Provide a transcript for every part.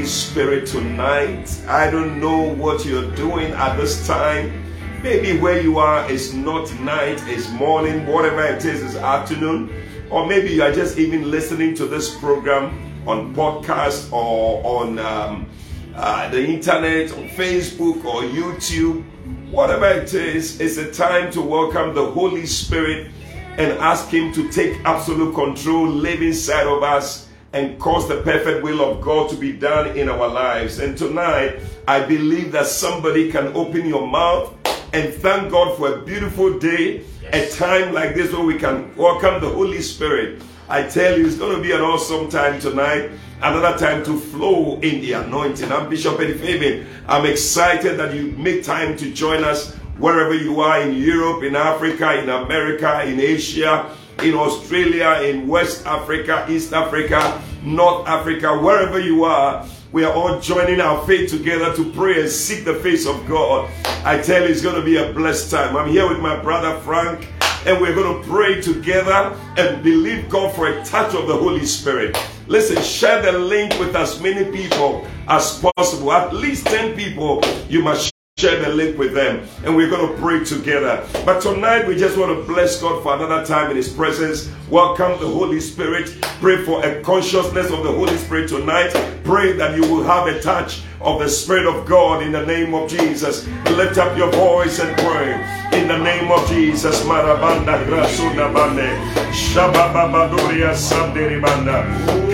Holy Spirit tonight. I don't know what you're doing at this time. Maybe where you are is not night, it's morning, whatever it is, is afternoon. Or maybe you are just even listening to this program on podcast or on um, uh, the internet, on Facebook or YouTube. Whatever it is, it's a time to welcome the Holy Spirit and ask Him to take absolute control, live inside of us, and cause the perfect will of God to be done in our lives. And tonight, I believe that somebody can open your mouth and thank God for a beautiful day, a time like this where we can welcome the Holy Spirit. I tell you, it's going to be an awesome time tonight. Another time to flow in the anointing. I'm Bishop Eddie Fabin. I'm excited that you make time to join us wherever you are in Europe, in Africa, in America, in Asia, in Australia, in West Africa, East Africa, North Africa, wherever you are. We are all joining our faith together to pray and seek the face of God. I tell you, it's going to be a blessed time. I'm here with my brother Frank, and we're going to pray together and believe God for a touch of the Holy Spirit. Listen, share the link with as many people as possible. At least 10 people you must share the link with them and we're going to pray together. But tonight we just want to bless God for another time in His presence. Welcome the Holy Spirit. Pray for a consciousness of the Holy Spirit tonight. Pray that you will have a touch of the Spirit of God in the name of Jesus. Lift up your voice and pray in the name of Jesus. Marabanda grasuna bande. Shabababaduria sanderibanda.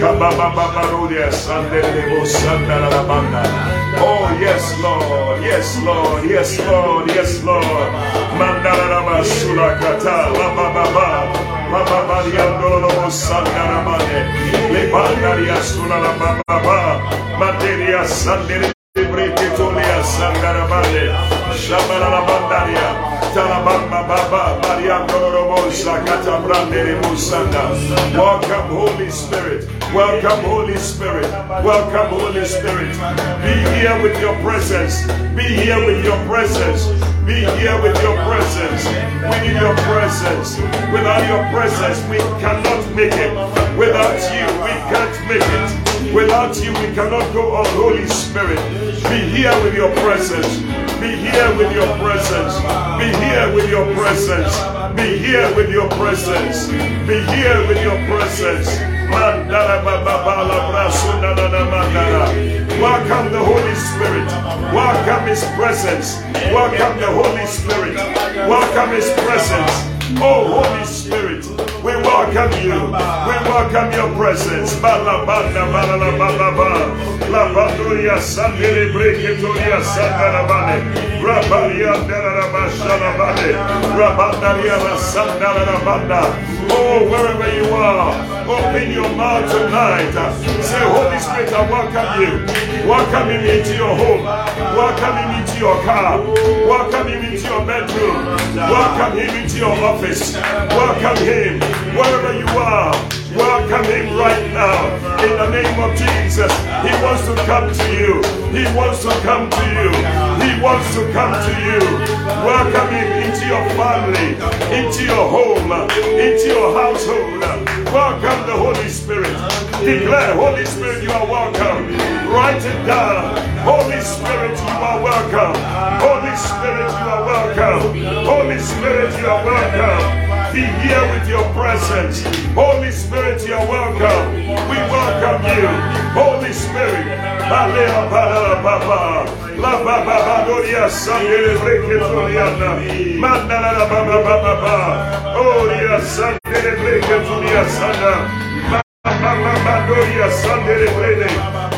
Kabababaduria sanderebo sandarabanda. Oh, yes, Lord. Yes, Lord. Yes, Lord. Yes, Lord. Mandarama sulakata. Labababa. Lababariandolo sandaramane. Lebandaria sulalababa. Materia sandere. Baba Musanda. Welcome, Holy Spirit. Welcome, Holy Spirit. Welcome, Holy Spirit. Be here with your presence. Be here with your presence. Be here with your presence. We need your presence. Without your presence, we cannot make it. Without you, we can't make it. Without you, we cannot go on, Holy Spirit. Be here with your presence. Be here with your presence. Be here with your presence. Be here with your presence. Be here with your presence. Welcome the Holy Spirit. Welcome His presence. Welcome the Holy Spirit. Welcome His presence. Oh, Holy Spirit, we welcome you. We welcome your presence. Breketuria, sandarabane, rabaria, rabandaria, sandarabanda. Oh, wherever you are open your mouth tonight. Say, Holy Spirit, I welcome you. Welcome him into your home. Welcome him into your car. Welcome him into your bedroom. Welcome him into your office. Welcome him wherever you are. Welcome him right now in the name of Jesus. He wants to come to you. He wants to come to you. He wants to come to you. Welcome him into your family, into your home, into your household. Welcome the Holy Spirit. Declare, Holy Spirit, you are welcome. Write it down. Holy Spirit, you are welcome. Holy Spirit, you are welcome. Holy Spirit, you are welcome be here with your presence. Holy Spirit, you're welcome. We welcome you. Holy Spirit.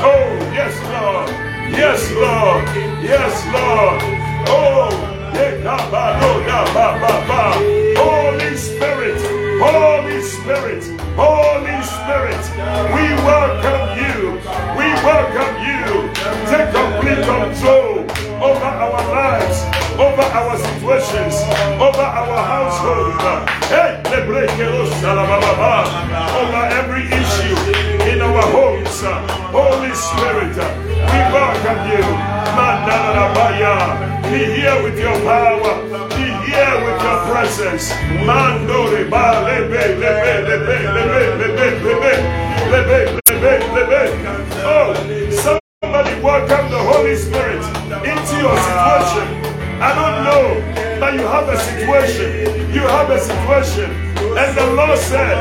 Oh yes Lord. Yes Lord. Yes Lord. Oh Holy Spirit, Holy Spirit, we welcome you. We welcome you. Take complete control over our lives, over our situations, over our household. Over every issue in our homes. Holy Spirit, we welcome you. Be here with your power. Presence. Mando reba lebe lebe lebe lebe lebe lebe lebe lebe Oh, somebody welcome the Holy Spirit into your situation. I don't know, but you have a situation. You have a situation. And the Lord said,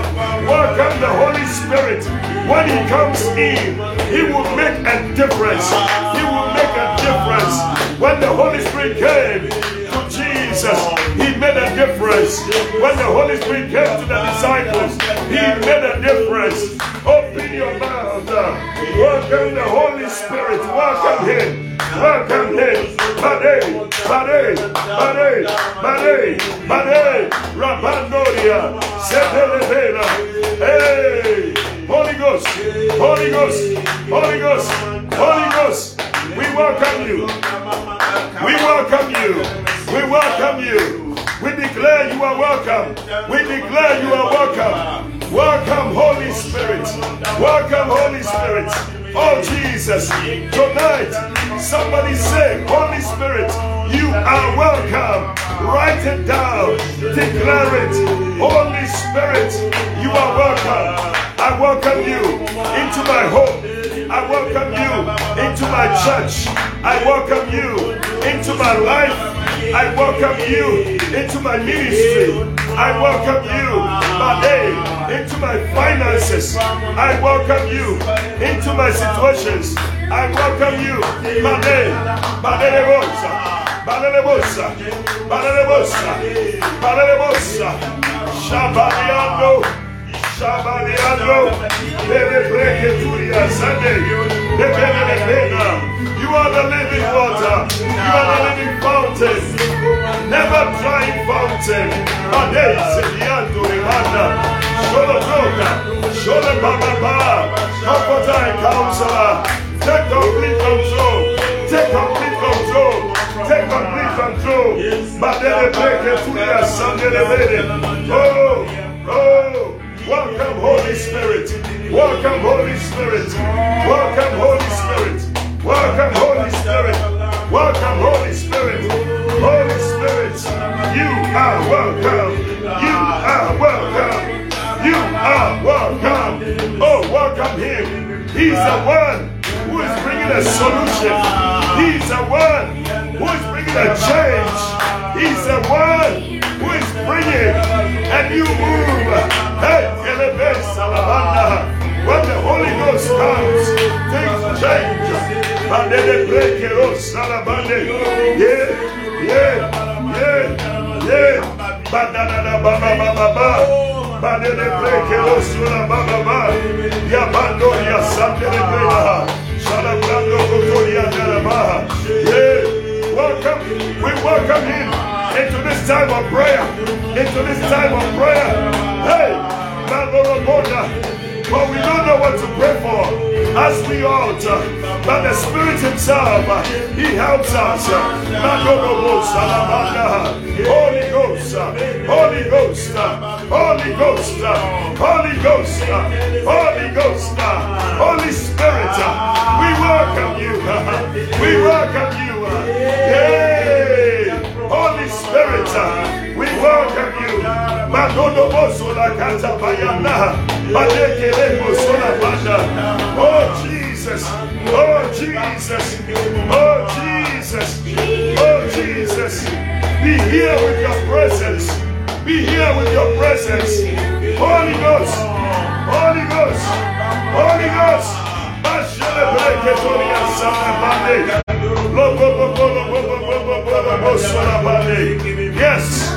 Welcome the Holy Spirit. When He comes in, He will make a difference. He will make a difference. When the Holy Spirit came to Jesus, He difference. When the Holy Spirit came to the disciples, He made a difference. Open your mouth. Welcome the Holy Spirit. Welcome Him. Welcome Him. Bade, Bade, Bade, Bade, Bade, Rabandoria, Sepelebela. Hey, Holy Ghost, Holy Ghost, Holy Ghost, Holy Ghost. We welcome you. We welcome you. We welcome you. We declare you are welcome. We declare you are welcome. Welcome, Holy Spirit. Welcome, Holy Spirit. Oh, Jesus. Tonight, somebody say, Holy Spirit, you are welcome. Write it down. Declare it. Holy Spirit, you are welcome. I welcome you into my home. I welcome you into my church. I welcome you into my life. I welcome you into my ministry. I welcome you, Bade, into my finances. I welcome you into my situations. I welcome you, Bade, Bade Bosa, Bade Bosa, Bade Bosa, Bade Bosa, Shabadiano, Shabadiano, Bebe Breke Turia Sunday, Bebe Pena. You are the living water. You are the living fountain. Never drying fountain. Ade Sediando Rimanda. Shola Broka. Shola Baba. Comforter and counselor. Take complete control. Take complete control. Take complete control. Badele Breke Sunday Oh, oh. Welcome, Holy Spirit. Welcome, Holy Spirit. Welcome, Holy Spirit. Welcome, Holy Spirit. Welcome, Holy Spirit. Holy Spirit, you are welcome. You are welcome. You are welcome. Oh, welcome Him. He's the one who is bringing a solution. He's the one who is bringing a change. He's the one who is bringing a new move. When the Holy Ghost comes, things change. Bande de breke o salabande. Yeah, yeah, yeah, yeah. Bandana da ba ba ba ba ba. Bande de breke o sula ba ba ba. Ya bando ya sande de breka. Salabrando kotoria da ba. Yeah. Welcome, we welcome him into this time of prayer. Into this time of prayer. Hey, Maloroboda. But we don't know what to pray for as we ought. Uh, but the Spirit Himself, uh, He helps us. Uh, Holy Ghost, Holy Ghost, Holy Ghost, Holy Ghost, Holy Ghost, Holy Spirit, we welcome you. We welcome you. Yay! Holy Spirit, we welcome you. Madodo bosola kata bayana. Badekele bosola banda. Oh Jesus. Oh Jesus. Oh Jesus. Oh Jesus. Be here with your presence. Be here with your presence. Holy Ghost. Holy Ghost. Holy Ghost. Bashele breke toria sana bande. Yes.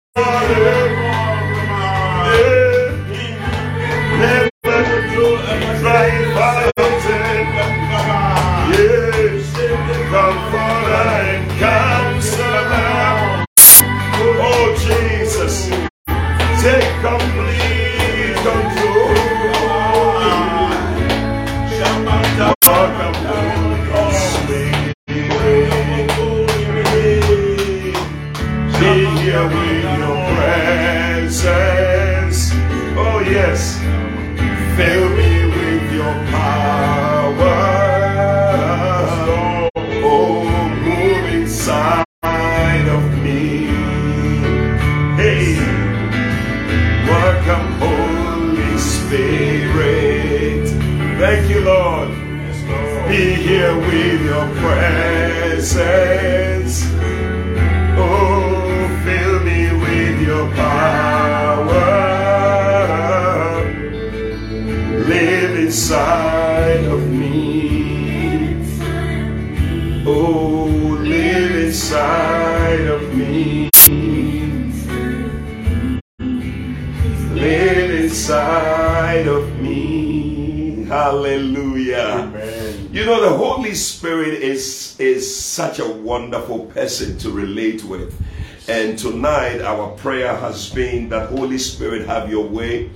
with. And tonight our prayer has been that Holy Spirit have your way.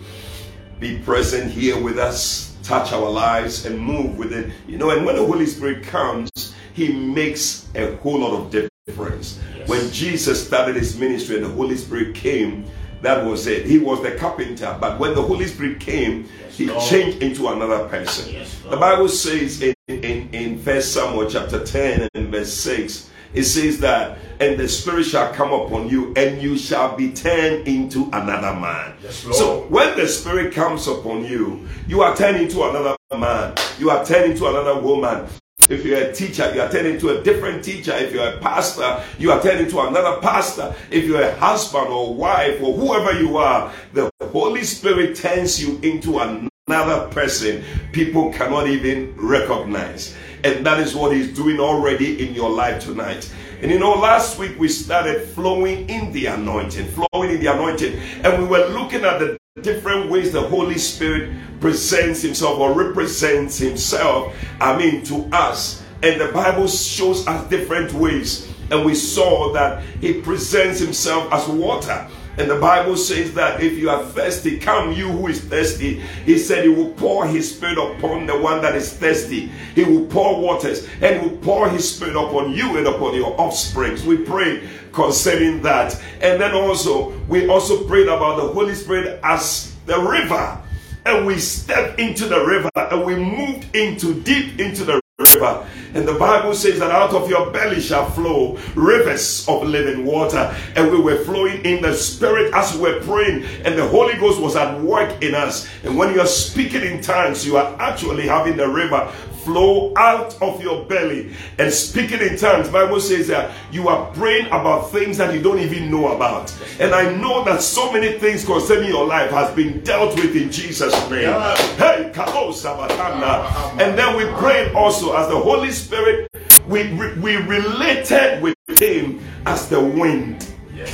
Be present here with us, touch our lives and move with it. You know, and when the Holy Spirit comes, he makes a whole lot of difference. Yes. When Jesus started his ministry and the Holy Spirit came, that was it. He was the carpenter, but when the Holy Spirit came, Yes, he Lord. changed into another person. Yes, the Bible says in, in, in First Samuel chapter 10 and verse 6, it says that, and the Spirit shall come upon you, and you shall be turned into another man. Yes, so when the Spirit comes upon you, you are turned into another man, you are turned into another woman. If you're a teacher, you are turned into a different teacher. If you're a pastor, you are turned into another pastor. If you're a husband or wife or whoever you are, the Holy Spirit turns you into another person people cannot even recognize. And that is what He's doing already in your life tonight. And you know, last week we started flowing in the anointing, flowing in the anointing, and we were looking at the different ways the Holy Spirit presents Himself or represents Himself, I mean, to us. And the Bible shows us different ways. And we saw that He presents Himself as water. And the Bible says that if you are thirsty, come you who is thirsty. He said he will pour his spirit upon the one that is thirsty. He will pour waters and will pour his spirit upon you and upon your offsprings. We pray concerning that. And then also, we also prayed about the Holy Spirit as the river. And we stepped into the river and we moved into deep into the river. And the Bible says that out of your belly shall flow rivers of living water. And we were flowing in the Spirit as we were praying, and the Holy Ghost was at work in us. And when you are speaking in tongues, you are actually having the river flow out of your belly and speaking in tongues bible says that you are praying about things that you don't even know about and i know that so many things concerning your life has been dealt with in jesus name Yeah. hey kabo sabatanda and then we prayed also as the holy spirit we we related with him as the wind Yes.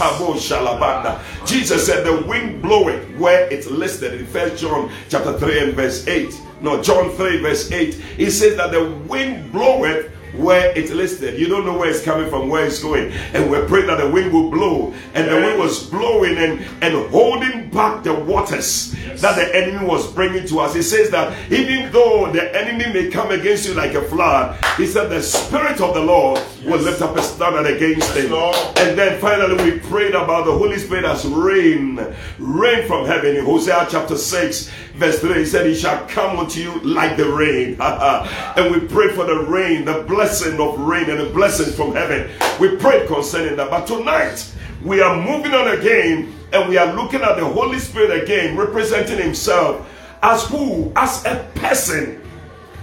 Jesus said the wind bloweth where it's listed in First John chapter 3 and verse 8. No, John 3 verse 8. He says that the wind bloweth where it's listed. You don't know where it's coming from, where it's going. And we're praying that the wind will blow. And the wind was blowing and, and holding back the waters that the enemy was bringing to us. He says that even though the enemy may come against you like a flood, he said the Spirit of the Lord will lift up a standard against him. Lord. And then finally, we prayed about the Holy Spirit as rain, rain from heaven. In Hosea chapter 6, verse 3, he said, He shall come unto you like the rain. and we prayed for the rain, the blessing of rain, and a blessing from heaven. We prayed concerning that. But tonight, we are moving on again, and we are looking at the Holy Spirit again, representing Himself as who? As a person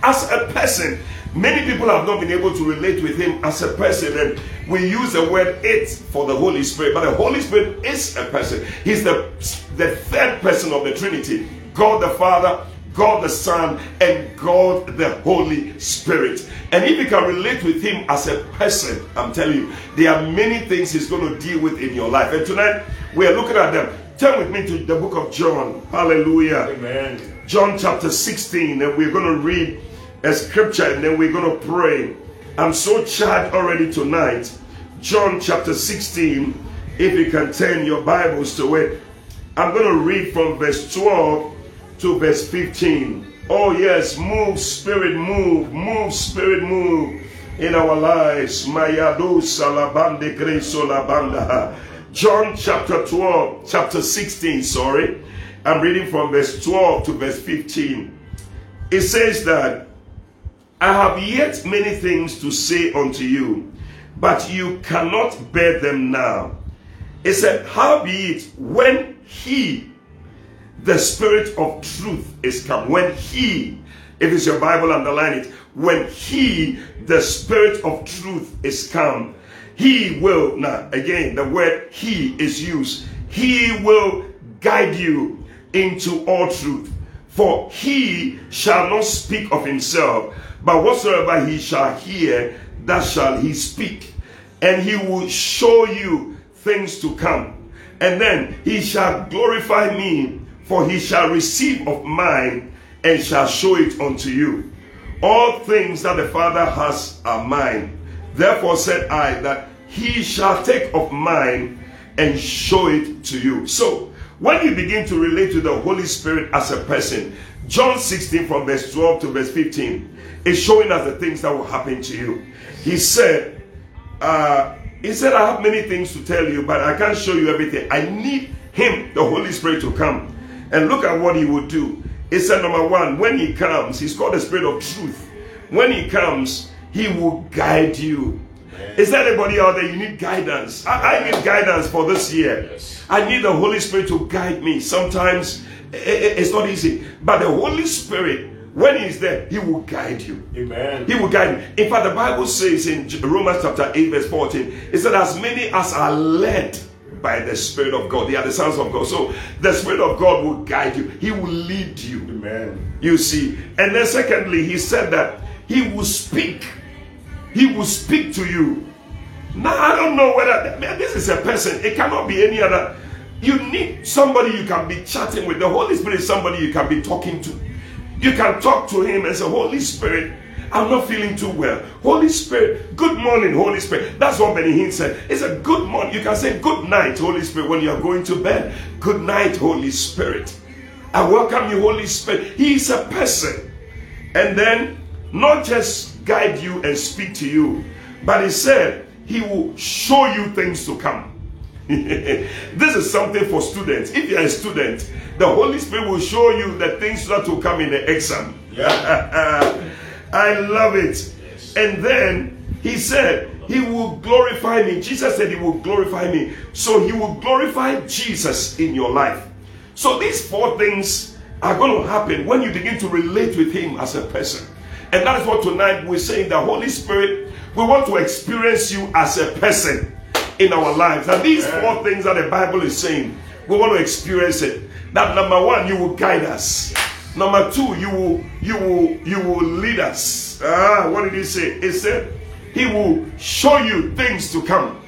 as a person. Many people have not been able to relate with him as a person, and we use the word it for the Holy Spirit. But the Holy Spirit is a person. He's the, the third person of the Trinity God the Father, God the Son, and God the Holy Spirit. And if you can relate with him as a person, I'm telling you, there are many things he's going to deal with in your life. And tonight, we are looking at them. Turn with me to the book of John. Hallelujah. Amen. John chapter 16, and we're going to read a scripture and then we're going to pray. I'm so charged already tonight. John chapter 16, if you can turn your Bibles to it, I'm going to read from verse 12 to verse 15. Oh, yes, move, Spirit, move, move, Spirit, move in our lives. John chapter 12, chapter 16, sorry. I'm reading from verse 12 to verse 15. It says that I have yet many things to say unto you, but you cannot bear them now. It said, Howbeit, when he, the Spirit of truth is come. When He, if it's your Bible, underline it. When He, the Spirit of truth, is come, He will, now again, the word He is used. He will guide you into all truth. For He shall not speak of Himself, but whatsoever He shall hear, that shall He speak. And He will show you things to come. And then He shall glorify me for he shall receive of mine and shall show it unto you. All things that the Father has are mine. Therefore said I that he shall take of mine and show it to you. So, when you begin to relate to the Holy Spirit as a person, John 16 from verse 12 to verse 15 is showing us the things that will happen to you. He said, uh, he said, I have many things to tell you, but I can't show you everything. I need him, the Holy Spirit, to come and look at what he will do. He said, number one, when he comes, he's called the spirit of truth. When he comes, he will guide you. Is there anybody out there? You need guidance. I, I need guidance for this year. Yes. I need the Holy Spirit to guide me. Sometimes i- i- it's not easy, but the Holy Spirit, when He's there, He will guide you. Amen. He will guide you. In fact, the Bible says in Romans chapter 8, verse 14, it said, As many as are led by the Spirit of God, they are the sons of God. So the Spirit of God will guide you, He will lead you. Amen. You see. And then, secondly, He said that He will speak. He will speak to you. Now, I don't know whether man, this is a person, it cannot be any other. You need somebody you can be chatting with. The Holy Spirit is somebody you can be talking to. You can talk to Him as a Holy Spirit, I'm not feeling too well. Holy Spirit, good morning, Holy Spirit. That's what Benny Hinn said. It's a good morning. You can say good night, Holy Spirit, when you're going to bed. Good night, Holy Spirit. I welcome you, Holy Spirit. He is a person. And then, not just guide you and speak to you, but He said, He will show you things to come. this is something for students. If you're a student, the Holy Spirit will show you the things that will come in the exam. I love it. And then he said, He will glorify me. Jesus said, He will glorify me. So He will glorify Jesus in your life. So these four things are going to happen when you begin to relate with Him as a person. And that is what tonight we're saying the Holy Spirit, we want to experience you as a person in our lives. And these four things that the Bible is saying, we want to experience it. That number one, you will guide us. Number two, you will you will you will lead us. Ah, what did he say? He said he will show you things to come.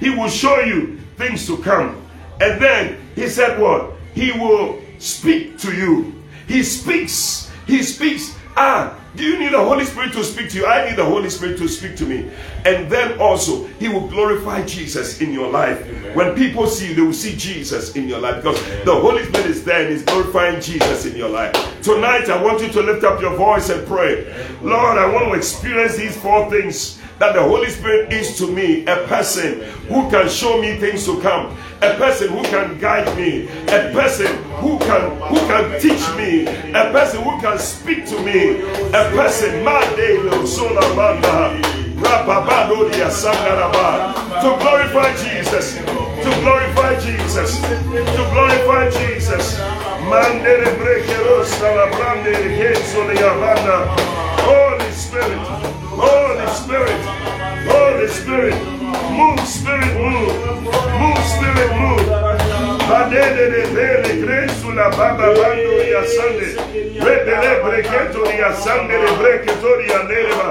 He will show you things to come. And then he said what? He will speak to you. He speaks. He speaks. Ah, do you need the Holy Spirit to speak to you? I need the Holy Spirit to speak to me. And then also, He will glorify Jesus in your life. When people see you, they will see Jesus in your life because the Holy Spirit is there and is glorifying Jesus in your life. Tonight, I want you to lift up your voice and pray. Lord, I want to experience these four things that the Holy Spirit is to me a person who can show me things to come, a person who can guide me, a person who can who can teach me, a person who can speak to me, a person Madelo Solabanda to glorify Jesus, to glorify Jesus, to glorify Jesus. Mandere brekero salabrande. Holy Spirit, Holy Spirit, Holy Spirit, move, Spirit, move, move, Spirit, move. Badede de bele gresu la baba bando ya sande. Rebele breketo ya sande le breketo ya nereba.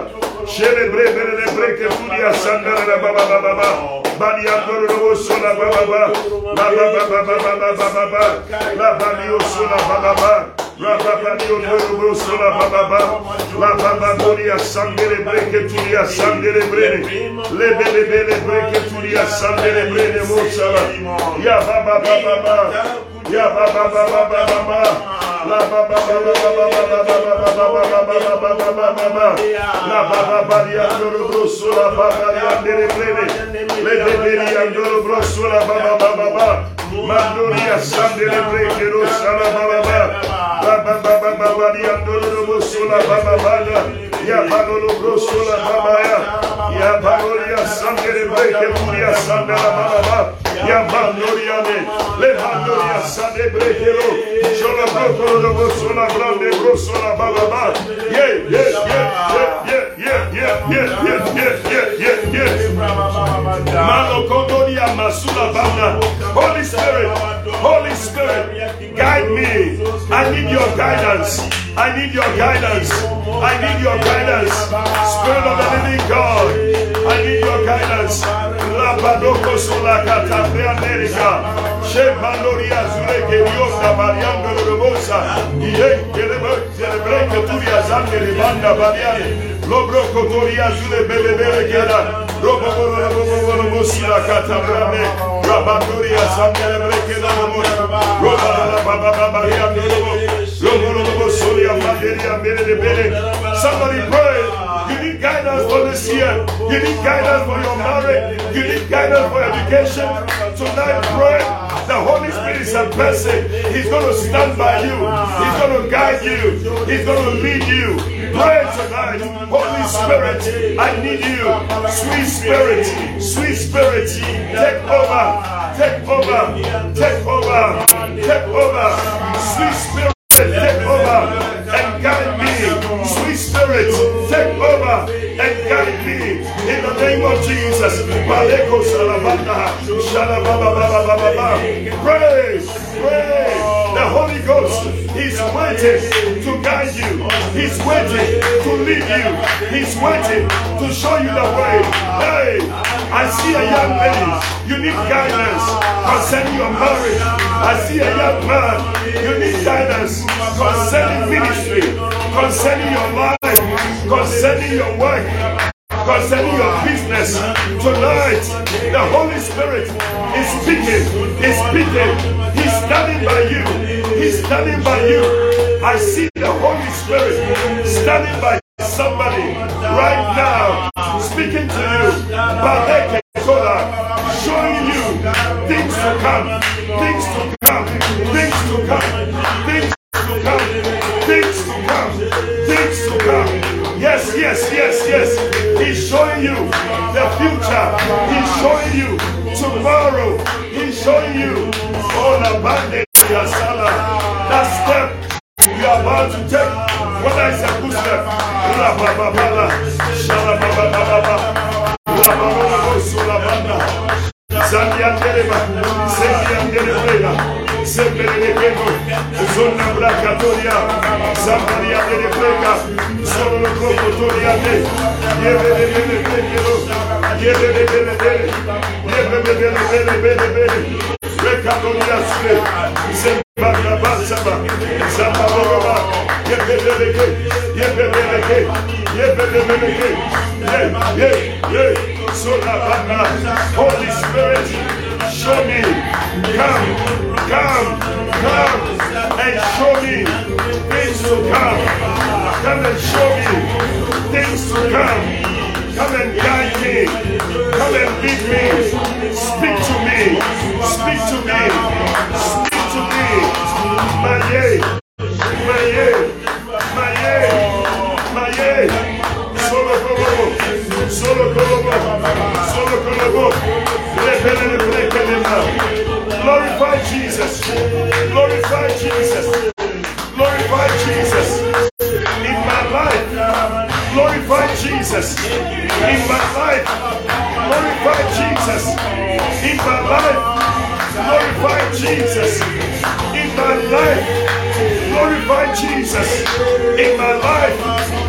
Shele brebele le breketo ya sande la baba baba baba. Badi andoro lo sola baba baba. Baba baba baba baba baba. Baba baba. La baba baba baba. La baba boria sangere breketo ya sangere brene. Le bele bele breketo ya sangere brene mo sala. Ya baba baba baba. Ya baba baba baba baba. La baba baba baba baba baba baba baba baba baba baba. La baba bari andoro brosso la baba di andere breve. Le beberi andoro brosso la baba baba baba. Mandori asandere breke rossa la baba baba. Baba baba bari andoro brosso la baba baba. Ya balolo brosola babaya. Ya baloria sangere breke buria sandala bababa. Ya bandoria ne. Le bandoria sande breke lo. Shola brokolo do brosola grande brosola bababa. Yeah, yeah, yeah, yeah, yeah, yeah, yeah, yeah, yeah, yeah, yeah, yeah. Mano kondoria masula banda. Holy Spirit, Holy Spirit, guide me. I need your guidance. I need your guidance. I need your guidance. Spirit of the living God, I need your guidance. Labadoko sola katapria nerica. Shemaloria zure que Dios da variando robosa. Y en que le celebre que turia zande le banda variane. Lobro kotoria zure bebe bebe queda. Robo robo robo robo sila katabrane. Rabandoria Somebody pray. You need guidance for this year. You need guidance for your marriage. You need guidance for education. Tonight, pray. The Holy Spirit is a person. He's going to stand by you. He's going to guide you. He's going to lead you. Pray tonight. Holy Spirit, I need you. Sweet Spirit, sweet Spirit, take over. Take over. Take over. Take over. Sweet Spirit take over and guide me. Sweet Spirit, take over and guide me. In the name of Jesus. Pray, pray. The Holy Ghost, is waiting to guide you. He's waiting to lead you. He's waiting to show you the way. Hey, I see a young lady. You need guidance concerning your marriage. I see a young man. You need guidance concerning ministry, concerning your life, concerning your work, concerning your business. Tonight, the Holy Spirit is speaking, is speaking. Standing by you. He's standing by you. I see the Holy Spirit standing by somebody right now, speaking to you. Showing you things to come, things to come, things to come, things to come, things to come, things to come. Yes, yes, yes, yes. He's showing you the future. He's showing you tomorrow. He's showing you. That step you are about to take, whether it's a good step, Zandia Teleba, Sendia Telebreya, Sembele de Pego, Zona Holy Spirit, show me, come, come, come, and show me things to come. Come and show me things to come. Come and guide me. Come and lead me. Speak to. Speak to me. Speak to me. Maye, maye, maye, maye. Solo como, solo como, solo como. Repele, repele, Glorify Jesus. Glorify Jesus. Glorify Jesus. In my life. Glorify Jesus. In my life. Glorify Jesus. In my life. Glorify Jesus. In my life. Glorify Jesus. In my life.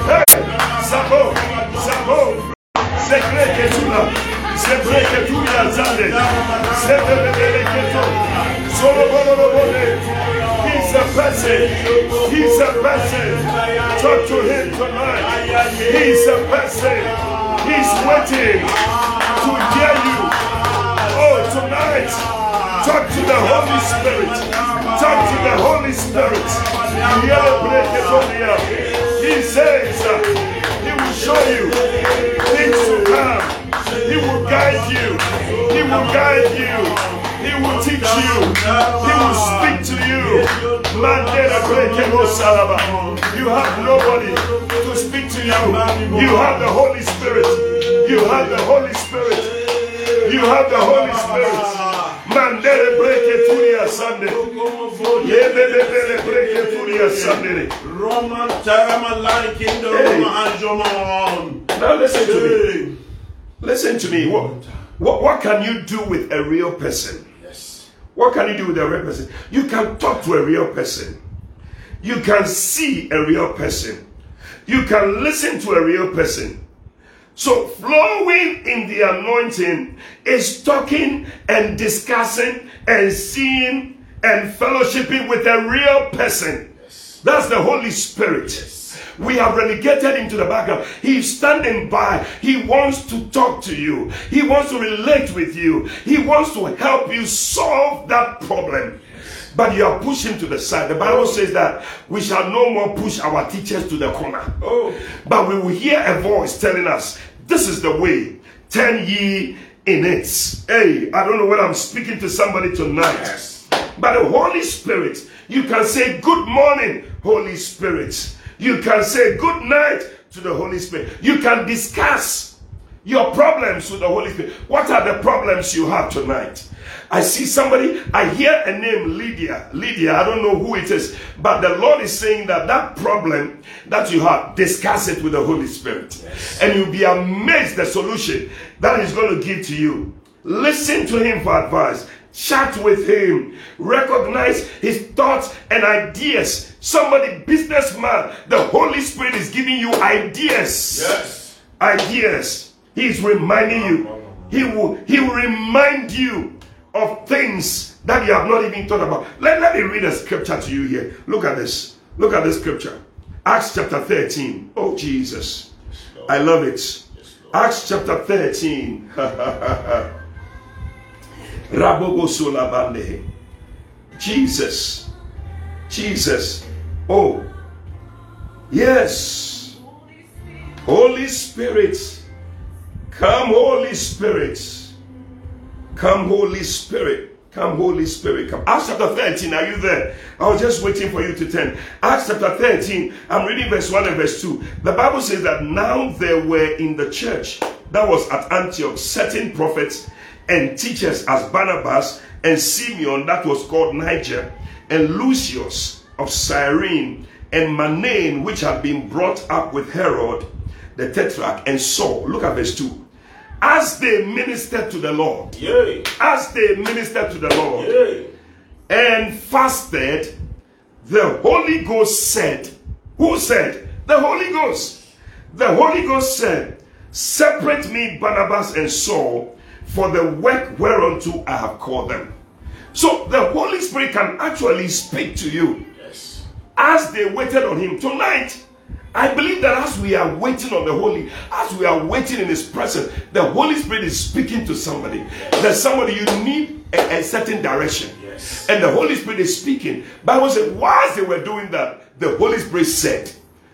Hey, Sabo, Sabo. Sekreke tula. Sekreke tula zande. Sekreke keto. Solo bolo bolo. He's a person. He's a person. Talk to him tonight. He's a person. He's waiting to hear you. Oh, tonight. Talk to the Holy Spirit. Talk to the Holy Spirit. He says he will show you things to come. He will guide you. He will guide you. He will teach you. He will speak to you. Oh, Salaba. You have nobody to speak to you. You have the Holy Spirit. You have the Holy Spirit. You have the Holy Spirit. Mandere breke furia sande. Yebebebele breke furia sande. Roman Tarama like in the. Roman Jomon. Now listen to me. Listen to me. What, what, what can you do with a real person? Yes. What can you do with a real person? You can talk to a real person. You can see a real person. You can listen to a real person. So, flowing in the anointing is talking and discussing and seeing and fellowshipping with a real person. That's the Holy Spirit. We have relegated him to the background. He's standing by. He wants to talk to you. He wants to relate with you. He wants to help you solve that problem. But you are pushing to the side. The Bible says that we shall no more push our teachers to the corner. Oh. But we will hear a voice telling us, This is the way. Turn ye in it. Hey, I don't know whether I'm speaking to somebody tonight. Yes. But the Holy Spirit, you can say, Good morning, Holy Spirit. You can say, Good night to the Holy Spirit. You can discuss your problems with the Holy Spirit. What are the problems you have tonight? I see somebody, I hear a name, Lydia. Lydia, I don't know who it is, but the Lord is saying that that problem that you have, discuss it with the Holy Spirit. And you'll be amazed the solution that He's going to give to you. Listen to Him for advice. Chat with Him. Recognize His thoughts and ideas. Somebody, businessman, the Holy Spirit is giving you ideas Yes. ideas. He's reminding you. He will, he will remind you of things that you have not even thought about. Let, let me read a scripture to you here. Look at this. Look at this scripture. Acts chapter 13. Oh, Jesus. I love it. Acts chapter 13. Rabobo Solabande. Jesus. Jesus. Oh. Yes. Holy Spirit. Come, Holy Spirit. Come, Holy Spirit. Come, Holy Spirit. Come. Acts chapter 13. Are you there? I was just waiting for you to turn. Acts chapter 13. I'm reading verse 1 and verse 2. The Bible says that now there were in the church that was at Antioch certain prophets and teachers as Barnabas and Simeon, that was called Niger, and Lucius of Cyrene, and Manaen, which had been brought up with Herod the Tetrarch, and Saul. Look at verse 2. As they ministered to the Lord, Yay. as they ministered to the Lord Yay. and fasted, the Holy Ghost said, Who said? The Holy Ghost. The Holy Ghost said, Separate me, Barnabas and Saul, for the work whereunto I have called them. So the Holy Spirit can actually speak to you Yes. as they waited on him tonight i believe that as we are waiting on the holy as we are waiting in his presence the holy spirit is speaking to somebody there's somebody you need a, a certain direction Yes. and the holy spirit is speaking bible said whilst they were doing that the holy spirit said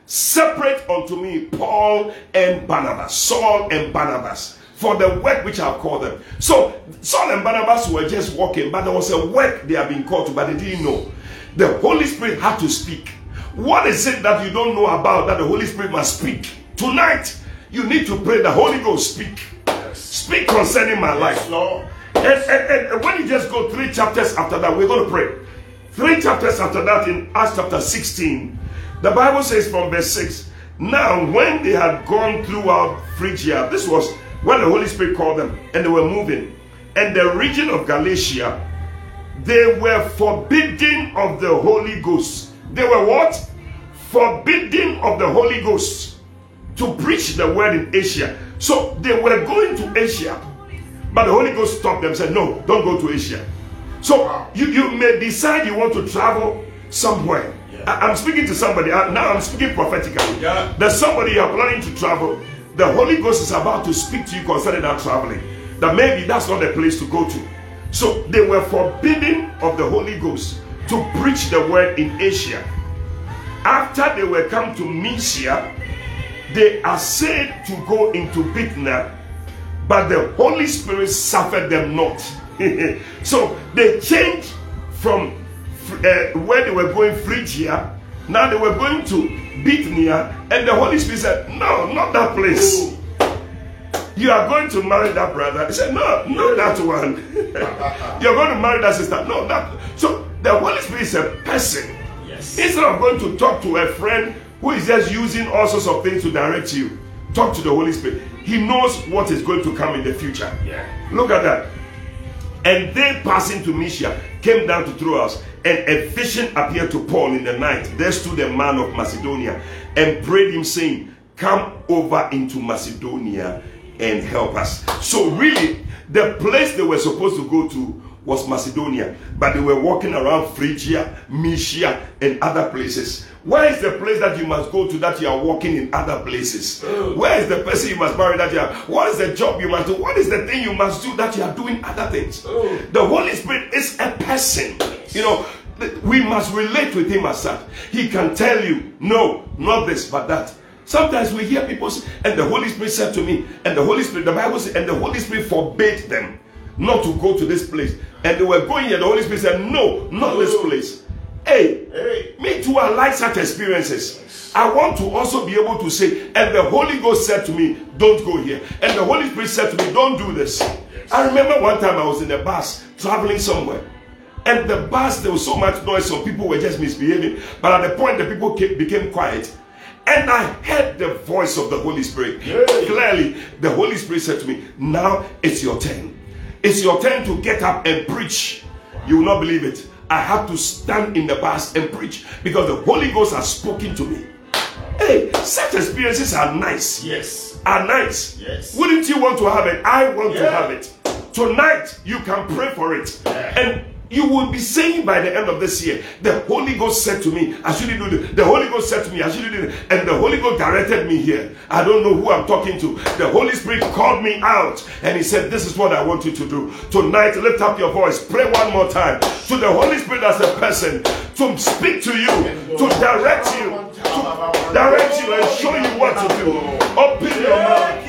separate unto me paul and barnabas saul and barnabas for the work which I've called them. So Saul and Barnabas were just walking, but there was a work they have been called to, but they didn't know. The Holy Spirit had to speak. What is it that you don't know about that the Holy Spirit must speak? Tonight, you need to pray the Holy Ghost speak. Speak concerning my life. Yes, Lord. And, and, and when you just go three chapters after that, we're going to pray. Three chapters after that in Acts chapter 16, the Bible says from verse 6 Now, when they had gone throughout Phrygia, this was when the Holy Spirit called them and they were moving, and the region of Galatia, they were forbidden of the Holy Ghost. They were what? Forbidden of the Holy Ghost to preach the word in Asia. So they were going to Asia, but the Holy Ghost stopped them, said, No, don't go to Asia. So you, you may decide you want to travel somewhere. I, am speaking to somebody. I- now I'm speaking prophetically. Yeah. There's somebody you are planning to travel. The Holy Ghost is about to speak to you concerning that traveling. That maybe that's not the place to go to. So they were forbidden of the Holy Ghost to preach the word in Asia. After they were come to Mysia, they essayed to go into Bithynia, but the Holy Spirit suffered them not. so they changed from uh, where they were going Phrygia Now they were going to Bithynia, and the Holy Spirit said, No, not that place. You are going to marry that brother. He said, No, not that one. You're going to marry that sister. No, that. So the Holy Spirit is a person. Instead of going to talk to a friend who is just using all sorts of things to direct you, talk to the Holy Spirit. He knows what is going to come in the future. Yeah. Look at that. And they passing to Mysia came down to Troas, and a vision appeared to Paul in the night. There stood a man of Macedonia and prayed him, saying, Come over into Macedonia and help us. So, really, the place they were supposed to go to was Macedonia, but they were walking around Phrygia, Mysia, and other places. Where is the place that you must go to that you are walking in other places? Where is the person you must marry that you are? What is the job you must do? What is the thing you must do that you are doing other things? The Holy Spirit is a person. You know, we must relate with him as such. He can tell you, no, not this, but that. Sometimes we hear people say, and the Holy Spirit said to me, and the Holy Spirit, the Bible says, and the Holy Spirit forbade them not to go to this place. And they were going here, the Holy Spirit said, no, not this place. Hey, Hey. me too, I like such experiences. I want to also be able to say, and the Holy Ghost said to me, don't go here. And the Holy Spirit said to me, don't do this. I remember one time I was in a bus traveling somewhere. And the bus, there was so much noise, some people were just misbehaving. But at the point, the people came, became quiet. And I heard the voice of the Holy Spirit. Clearly, the Holy Spirit said to me, Now it's your turn. It's your turn to get up and preach. You will not believe it. I have to stand in the bus and preach because the Holy Ghost has spoken to me. Hey, such experiences are nice Yes. are nice. Yes. Wouldn't you want to have it? I want to have it. Tonight, you can pray for it. Yeah. And you will be saying by the end of this year, the Holy Ghost said to me, I shouldn't do this. The Holy Ghost said to me, I shouldn't do this. And the Holy Ghost directed me here. I don't know who I'm talking to. The Holy Spirit called me out and He said, This is what I want you to do. Tonight, lift up your voice. Pray one more time to the Holy Spirit as a person to speak to you, to direct you, to direct you and show you what to do. Open your mouth.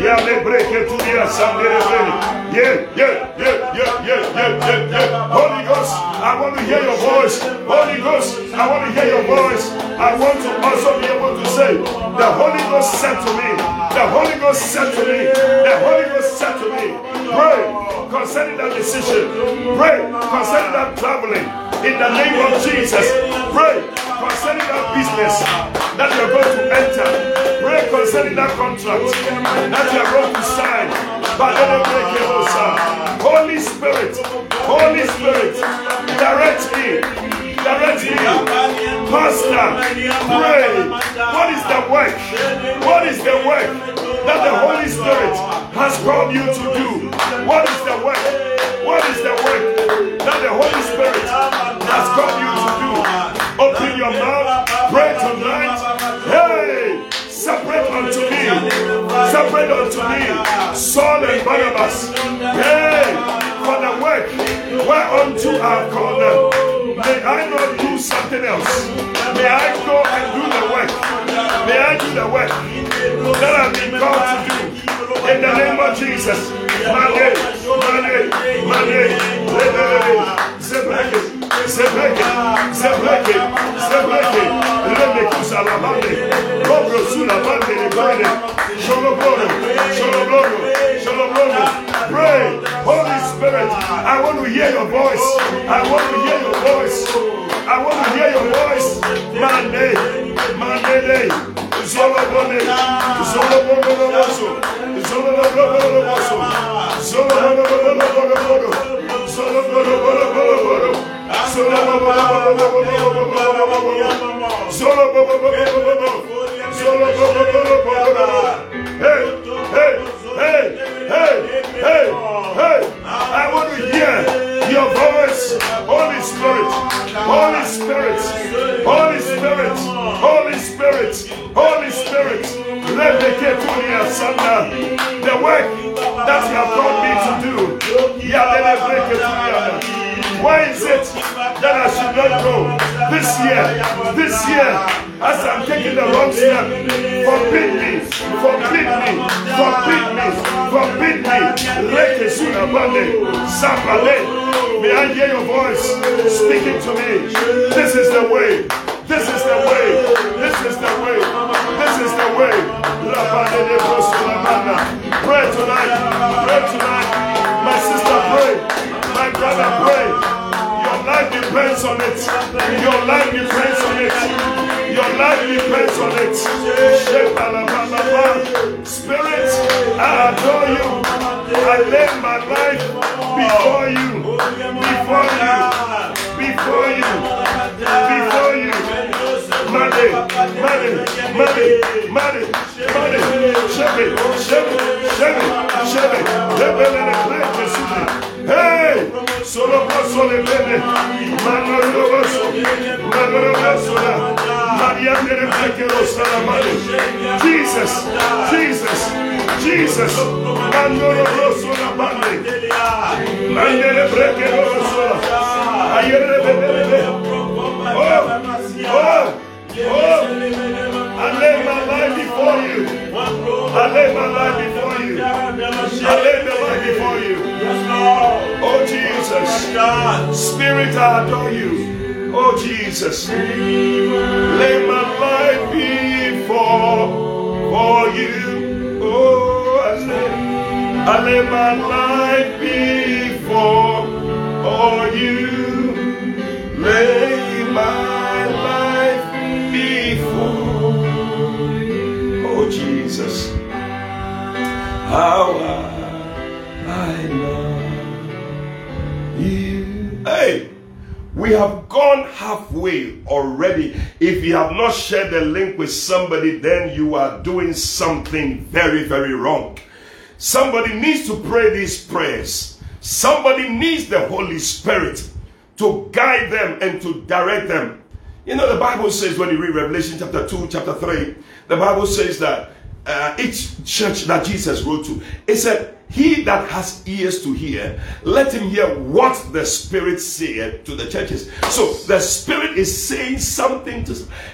Ya que tu dia yeah, yeah, yeah, yeah, yeah, yeah, yeah. Holy Ghost, I want to hear your voice. Holy Ghost, I want to hear your voice. I want to also be able to say, the Holy Ghost said to me, the Holy Ghost said to me, the Holy Ghost said to me, pray concerning that decision, pray concerning that traveling. In the name of Jesus, pray concerning that business that you're going to enter. Pray concerning that contract that you're going to sign. But them break. Holy Spirit, Holy Spirit, direct me, direct me. Pastor, pray. What is the work? What is the work that the Holy Spirit has called you to do? What is the work? What is the work that the Holy Spirit has called you to do? Open your mouth, pray tonight. Hey, separate unto me, separate unto me, Saul and Barnabas. Hey, for the work whereunto I have called them. May I not do something else. May I go and do the work. May I do the work that I've been called to do. In the name of Jesus. Mane, mane, lebelele, zebreke, zebreke, zebreke, zebreke, lebeku salamande, kobro sulamande lebane, sholobrono, sholobrono, sholobrono. Pray, Holy Spirit, I want to hear your voice. I want to hear your voice. I want to hear your voice. Mane, mane, zolobone, zolobone, Hey, hey, hey, hey, hey, hey. I want to hear your voice Holy Spirit, Holy Spirit, Holy Spirit, Holy Spirit, Holy Spirit. Let the Ketunia Sanda, the work that you have called me to do. Yadele Breketunia. Why is it that I should not go this year? This year, as I'm taking the wrong step, forbid me, forbid me, forbid me, forbid me. Reke Sunabane, Sapale. May I hear your voice speaking to me. This is the way. This is the way. This is the way. This is the way. Pray tonight. Pray tonight. My sister, pray. My brother, pray. Your life depends on it. Your life depends on it. Your life depends on it. Spirit, I adore you. I lay my life before you. Before you. Before you. Before you. Money, money, money, money, money. Shebe, shebe, shebe. Lebele, lebele, shebe. Hey! Solo paso le bene. Manolo baso. Manolo baso la. Maria dere pekero salamane. Jesus, Jesus, Jesus. Manolo baso la bane. Mandere pekero baso la. Ayere bebe. Oh, oh, oh. I lay my life before you. I lay my life before you. I lay my life before you. Oh Jesus. God, Spirit, I adore you. Oh Jesus. Lay my life before for you. Oh, I lay, I lay my life before for you. Lay my life before. You, oh Jesus. How I, I love Hey, we have gone halfway already. If you have not shared the link with somebody, then you are doing something very, very wrong. Somebody needs to pray these prayers. Somebody needs the Holy Spirit to guide them and to direct them. You know, the Bible says when you read Revelation chapter 2, chapter 3, the Bible says that uh, each church that Jesus wrote to, it said, He that has ears to hear, let him hear what the Spirit saith to the churches. So the Spirit is saying something to,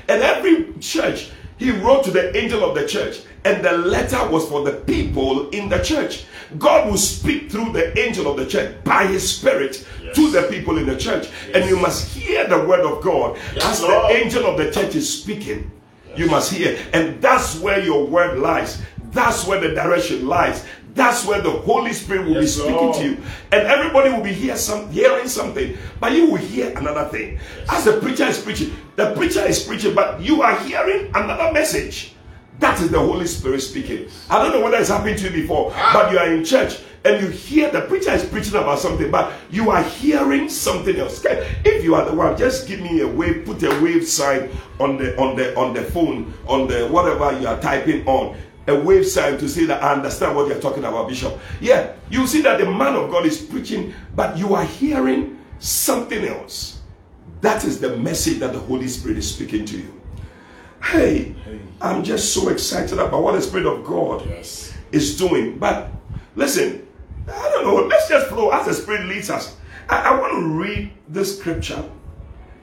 and every church, He wrote to the angel of the church, and the letter was for the people in the church. God will speak through the angel of the church by His Spirit to the people in the church, and you must hear the word of God as the angel of the church is speaking. You must hear, and that's where your word lies. That's where the direction lies. That's where the Holy Spirit will Yes, be speaking Lord. to you, and everybody will be hear some, hearing something, but you will hear another thing. As the preacher is preaching, the preacher is preaching, but you are hearing another message. That is the Holy Spirit speaking. I don't know whether it's happened to you before, ah. but you are in church and you hear the preacher is preaching about something, but you are hearing something else. If you are the one, just give me a wave, put a wave sign on the on the on the phone, on the whatever you are typing on. A wave sign to say that I understand what you're talking about, Bishop. Yeah, you see that the man of God is preaching, but you are hearing something else. That is the message that the Holy Spirit is speaking to you. Hey, I'm just so excited about what the Spirit of God Yes. is doing. But listen, I don't know. Let's just flow as the Spirit leads us. I, I want to read this scripture.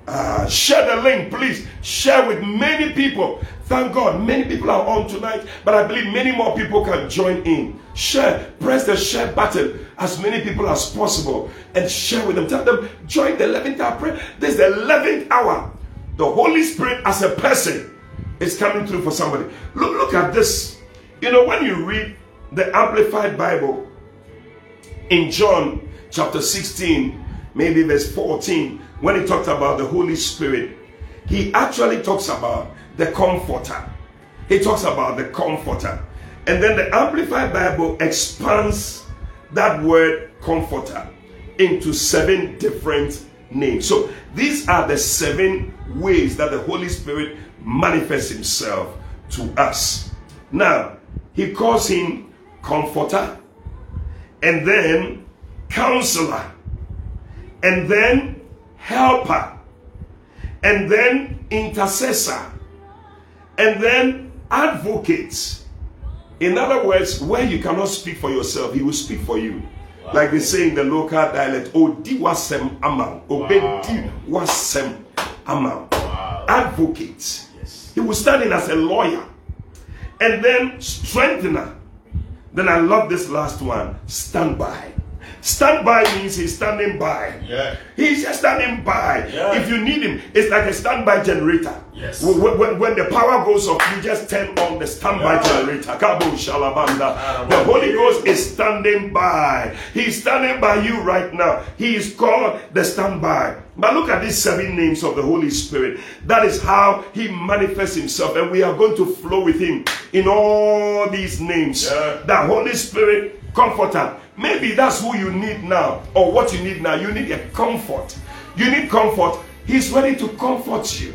Uh, share the link, please. Share with many people. Thank God, many people are on tonight, but I believe many more people can join in. Share, press the share button as many people as possible and share with them. Tell them, join the 11th hour prayer. This is the 11th hour. The Holy Spirit, as a person, is coming through for somebody. Look, look at this. You know, when you read the Amplified Bible, in John chapter 16, maybe verse 14, when he talked about the Holy Spirit, he actually talks about the Comforter. He talks about the Comforter. And then the Amplified Bible expands that word Comforter into seven different names. So these are the seven ways that the Holy Spirit manifests himself to us. Now, he calls him Comforter and then counselor, and then helper, and then intercessor, and then advocate. In other words, where you cannot speak for yourself, he will speak for you. Like they say in the local dialect, Odi wasem amam, obedi wasem amam. Advocate. He will stand in as a lawyer. And then strengthener. Then I love this last one. Stand by. Stand by means he's standing by. Yeah. He's just standing by. Yeah. If you need him, it's like a standby generator. Yes. When, when- when the power goes off, you just turn on the standby Yeah. generator. Kabo shalabanda. Ah, the Holy Ghost is standing by. He's standing by you right now. He is called the standby. But look at these seven names of the Holy Spirit. That is how he manifests himself. And we are going to flow with him in all these names. Yeah. The Holy Spirit, comforter. Maybe that's who you need now, or what you need now. You need a comfort. You need comfort. He's ready to comfort you.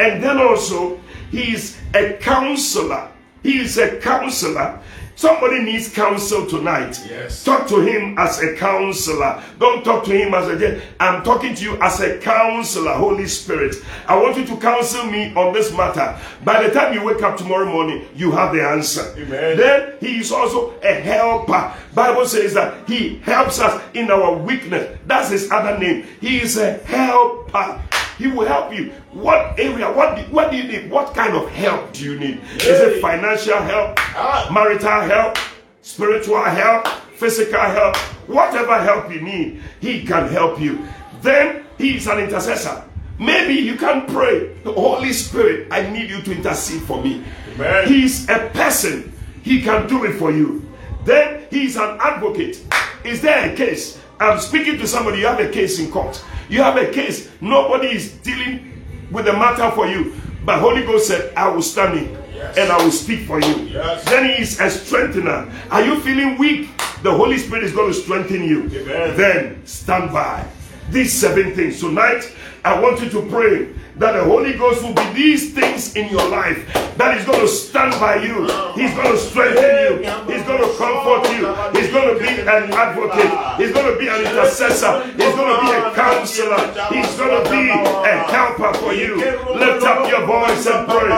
And then also, He is a counselor. He is a counselor. Somebody needs counsel tonight. Yes. Talk to him as a counselor. Don't talk to him as a. I'm talking to you as a counselor, Holy Spirit. I want you to counsel me on this matter. By the time you wake up tomorrow morning, you have the answer. Amen. Then he is also a helper. Bible says that he helps us in our weakness. That's his other name. He is a helper. He will help you. What area? What do, what do you need? What kind of help do you need? Is it financial help, Ah. marital help, spiritual help, physical help? Whatever help you need, he can help you. Then he is an intercessor. Maybe you can pray, Holy Spirit, I need you to intercede for me. Amen. He's a person. He can do it for you. Then he's an advocate. Is there a case? I'm speaking to somebody. You have a case in court. You have a case. Nobody is dealing with the matter for you. But Holy Ghost said, I will stand in Yes. and I will speak for you. Yes. Then he is a strengthener. Are you feeling weak? The Holy Spirit is going to strengthen you. Amen. Then stand by. These seven things. Tonight, I want you to pray that the Holy Ghost will be these things in your life. That is going to stand by you. He's going to strengthen you. He's going to comfort you. He's going to be an advocate. He's going to be an intercessor. He's going to be a counselor. He's going to be a helper for you. Lift up your voice and pray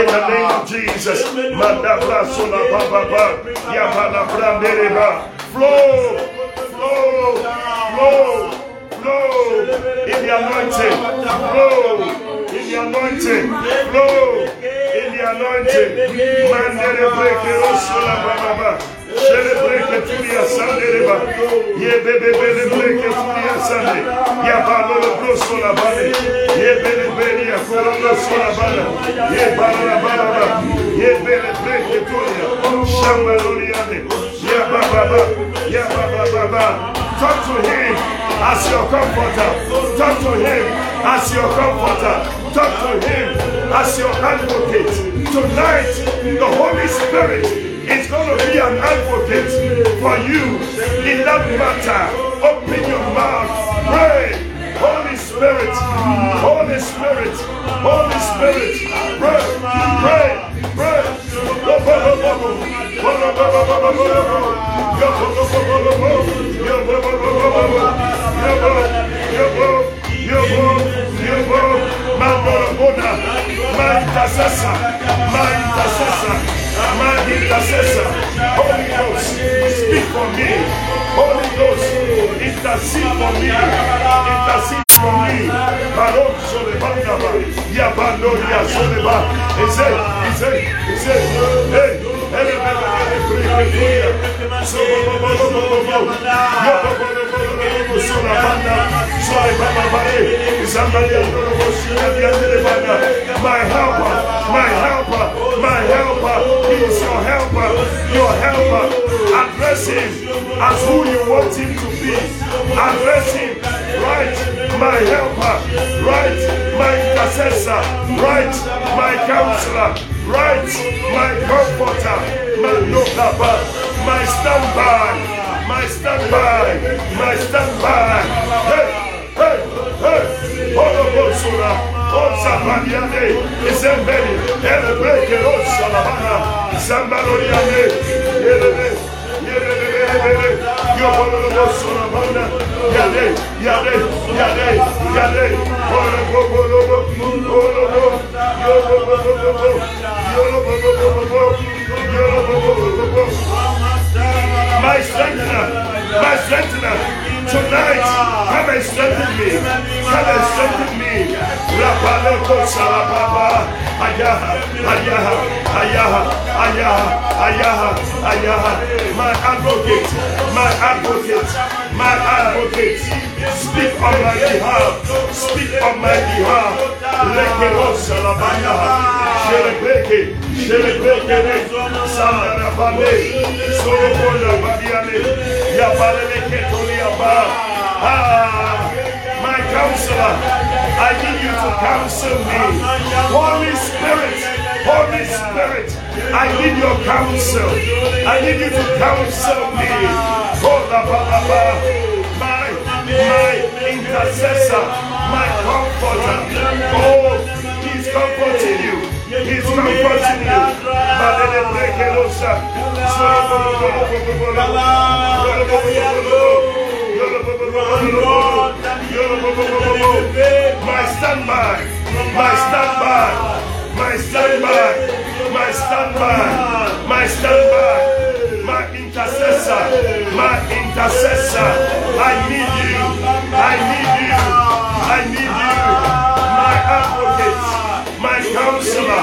in the name of Jesus. Mandabra anointing. Flow in the anointing. Mandere breke rosola oh, ba ba ba. Shele breke tulia sandereba. Ye bebe bebe breke tulia sande. Ya ba lo lo brosola bale. Ye bebe bebe ya koro brosola bala. Ye ba la ba. Ye bebe breke tulia. Shamba loriande. Ya ba ba. Ya ba ba ba ba. Talk to him as your comforter. Talk to him as your comforter. Talk to him as your advocate. Tonight, the Holy Spirit is going to be an advocate for you in that matter. Open your mouth. Pray. Holy Spirit. Holy Spirit. Holy Spirit. Pray. Pray. Pray. My intercessor, my intercessor, my intercessor, Holy Ghost, speak for me. Holy Ghost, intercede for me. Intercede for me. Baron Solebandaba, Yabando Yasoleba. He said, he said, he said, hey, My helper, my helper, my helper, he is your helper, your helper. Address him as who you want him to be. Address him, right, my helper, right, my intercessor, right, my counselor, right, my comforter, my lokaba, my standby, my standby, my standby. Hey, hey, hey, Olobosura, Osabadiane, Isembeli, Elebreke, Osalabana, Sambaloriane, Yelebe, My strengthener, my strengthener, tonight, come and strengthen me, come and strengthen me. Rapaleko salababa, ayaha, ayaha, ayaha, ayaha, ayaha, ayaha. My advocate, my advocate, my advocate. Speak on my behalf, speak on my behalf. Ah, my counselor. I need you to counsel me. Holy Spirit. Holy Spirit. I need your counsel. I need you to counsel me. Kola baba. My, my intercessor my comforter. Oh, he's comforting you. He's comforting you. My standby, my standby, my standby, my standby, my standby, my intercessor, my intercessor. I need you, I need you. I need you. My advocate, my counselor,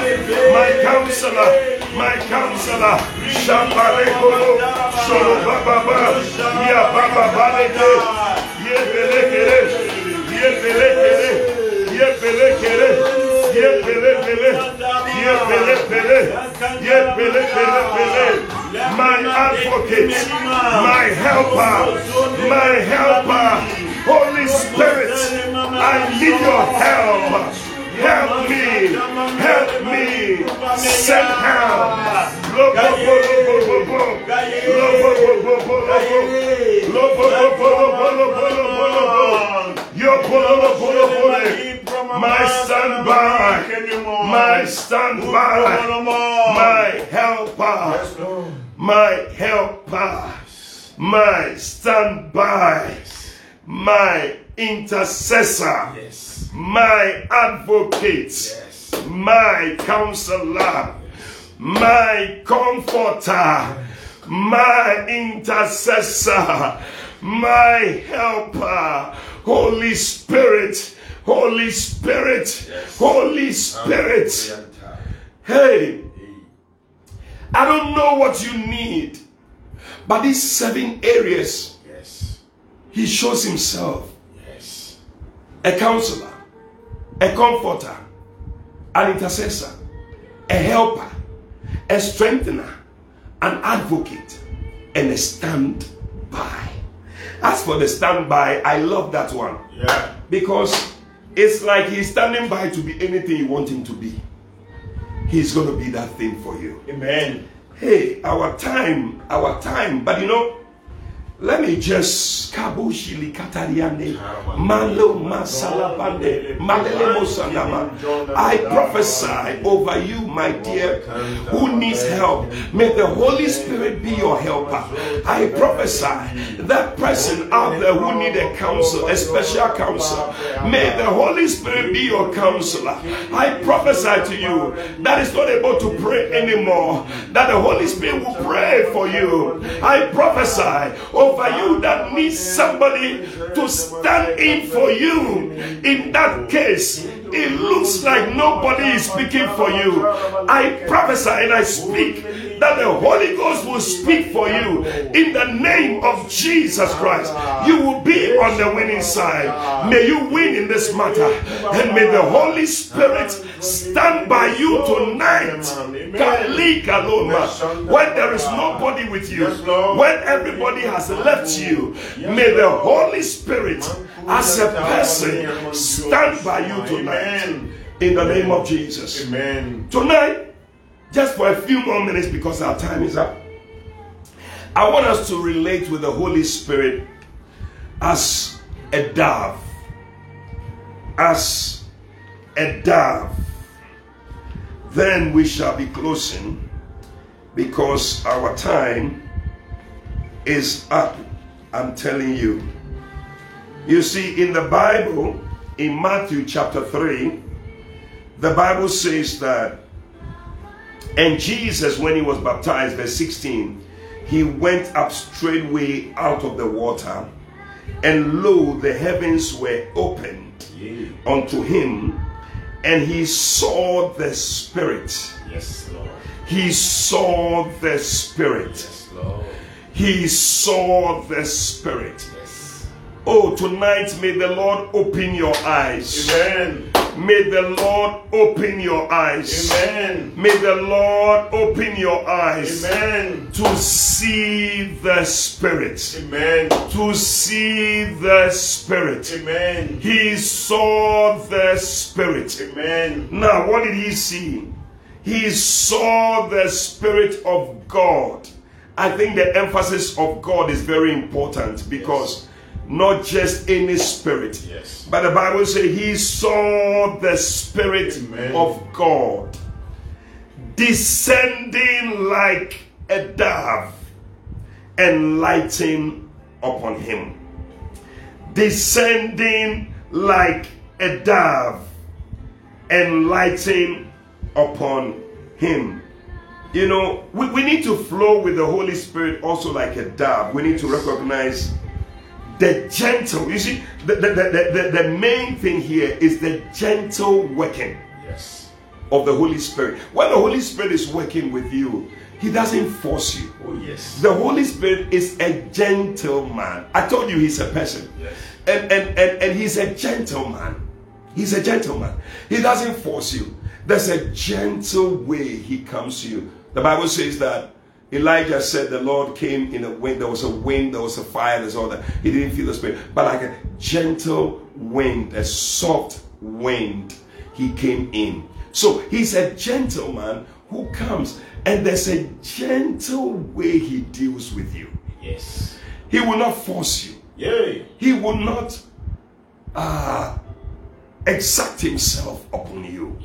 my counselor, my counselor. Shaparekolo, Sholo Baba Ba, Ya Baba Baleke, Ye Belekere, Ye Belekere, Ye Belekere, Ye Belekere, Ye Belekere, Ye Belekere, my advocate, my helper, my helper, Holy Spirit, I need your help. Help me. Help me. Send help. My stand by, my stand by, my helper, my helper, my stand by my intercessor, yes. my advocate, my counselor, my comforter, my intercessor, my helper, Holy Spirit, Holy Spirit, Holy Spirit. Hey, I don't know what you need, but these seven areas, He shows Himself yes. a counselor, a comforter, an intercessor, a helper, a strengthener, an advocate, and a standby. As for the standby, I love that one Yeah. because it's like he's standing by to be anything you want him to be. He's going to be that thing for you. Amen. Hey, our time, our time. But you know, let me just kabushili katariane malo masalabande malele mosanama. I prophesy over you, my dear, who needs help. May the Holy Spirit be your helper. I prophesy that person out there who need a counsel, a special counsel. May the Holy Spirit be your counselor. I prophesy to you that is not able to pray anymore. That the Holy Spirit will pray for you. I prophesy over you that needs somebody to stand in for you. In that case, it looks like nobody is speaking for you. I prophesy and I speak that the Holy Ghost will speak for you in the name of Jesus Christ. You will be on the winning side. May you win in this matter, and may the Holy Spirit stand by you tonight. When there is nobody with you, when everybody has left you, may the Holy Spirit, as a person, stand by you tonight. In the name of Jesus. Amen. Tonight, just for a few more minutes because our time is up, I want us to relate with the Holy Spirit as a dove. As a dove. Then we shall be closing because our time is up. I'm telling you. You see, in the Bible, in Matthew chapter 3, the Bible says that, and Jesus, when he was baptized, verse 16, he went up straightway out of the water, and lo, the heavens were opened Yeah. unto him, and he saw the Spirit. Yes, Lord. He saw the Spirit. Yes, Lord. He saw the Spirit. Yes. Oh, tonight may the Lord open your eyes. Amen. May the Lord open your eyes. Amen. May the Lord open your eyes Amen. to see the Spirit. Amen. To see the Spirit. Amen. He saw the Spirit. Amen. Now, what did he see? He saw the Spirit of God. I think the emphasis of God is very important because not just any spirit, Yes. but the Bible says he saw the Spirit Amen. of God descending like a dove and lighting upon him. Descending like a dove and lighting upon him. You know, we, we need to flow with the Holy Spirit also like a dove. We need to recognize the gentle. You see, the, the, the, the, the main thing here is the gentle working Yes. of the Holy Spirit. When the Holy Spirit is working with you, He doesn't force you. Oh, yes. The Holy Spirit is a gentleman. I told you he's a person. Yes. And, and, and, and he's a gentleman. He's a gentleman. He doesn't force you. There's a gentle way he comes to you. The Bible says that Elijah said the Lord came in a wind. There was a wind, there was a fire, there's all that. He didn't feel the spirit. But like a gentle wind, a soft wind, he came in. So he's a gentleman who comes, and there's a gentle way he deals with you. Yes. He will not force you. Yay. He will not uh, exact himself upon you.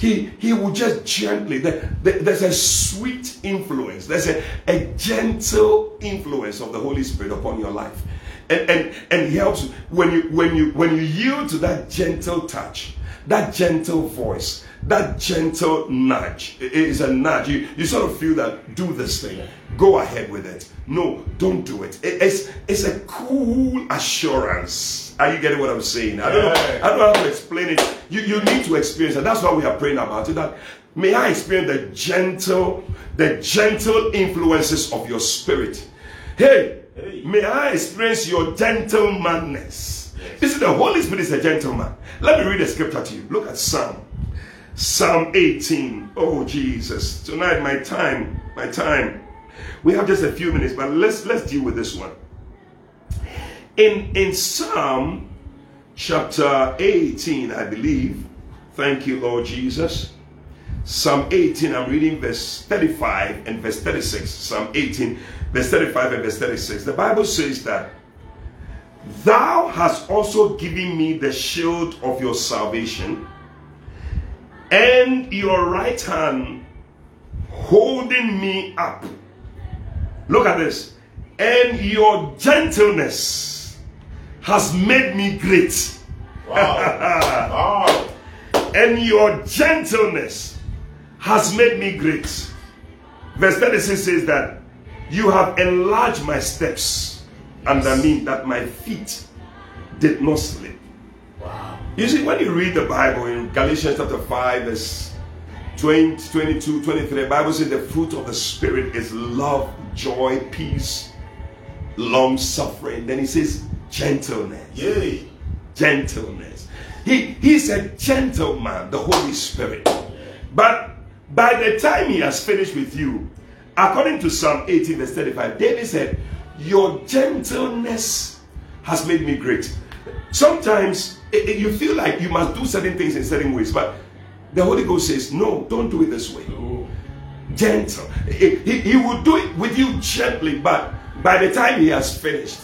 He he will just gently. There, there- there's a sweet influence. There's a, a gentle influence of the Holy Spirit upon your life, and and and he helps you when you when you when you yield to that gentle touch, that gentle voice, that gentle nudge. It is a nudge. You you sort of feel that do this thing. Go ahead with it. No, don't do it. It- it's it's a cool assurance. Are you getting what I'm saying? I don't know. I don't know how to explain it. You, you need to experience it. That's why we are praying about it. That may I experience the gentle, the gentle influences of your spirit. Hey, Hey. may I experience your gentle gentlemanness. You see, the Holy Spirit is a gentleman. Let me read a scripture to you. Look at Psalm. Psalm 18. Oh Jesus. Tonight my time, my time. We have just a few minutes, but let's let's deal with this one in in psalm chapter 18 i believe thank you lord jesus psalm 18 i'm reading verse 35 and verse 36 psalm 18 verse 35 and verse 36 the bible says that thou hast also given me the shield of your salvation and your right hand holding me up Look at this. And your gentleness has made me great. Wow. wow. And your gentleness has made me great. Verse 36 says that you have enlarged my steps under me that my feet did not slip. Wow. You see, when you read the Bible in Galatians chapter 5, verse 20, 22, 23, the Bible says the fruit of the Spirit is love, joy, peace, long suffering. Then he says gentleness. Yay. Gentleness. He, he's a gentleman, the Holy Spirit. But by the time he has finished with you, according to Psalm 18, verse 35, David said, Your gentleness has made me great. Sometimes it- it- you feel like you must do certain things in certain ways, but the Holy Ghost says, No, don't do it this way Oh. gentle. He, he, he will do it with you gently, but by the time he has finished,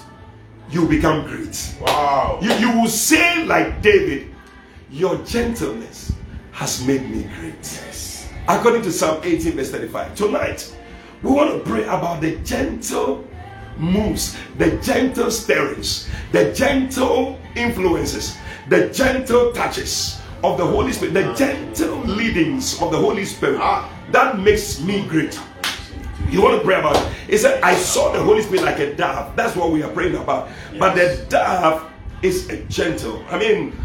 you become great. Wow. You, you will say, like David, Your gentleness has made me great. Yes. According to Psalm 18, verse 35. Tonight, we want to pray about the gentle moves, the gentle stirrings, the gentle influences, the gentle touches of the Holy Spirit, the gentle leadings of the Holy Spirit, ah, that makes me great. You want to pray about it? He said, I saw the Holy Spirit like a dove. That's what we are praying about. But the dove is a gentle. I mean,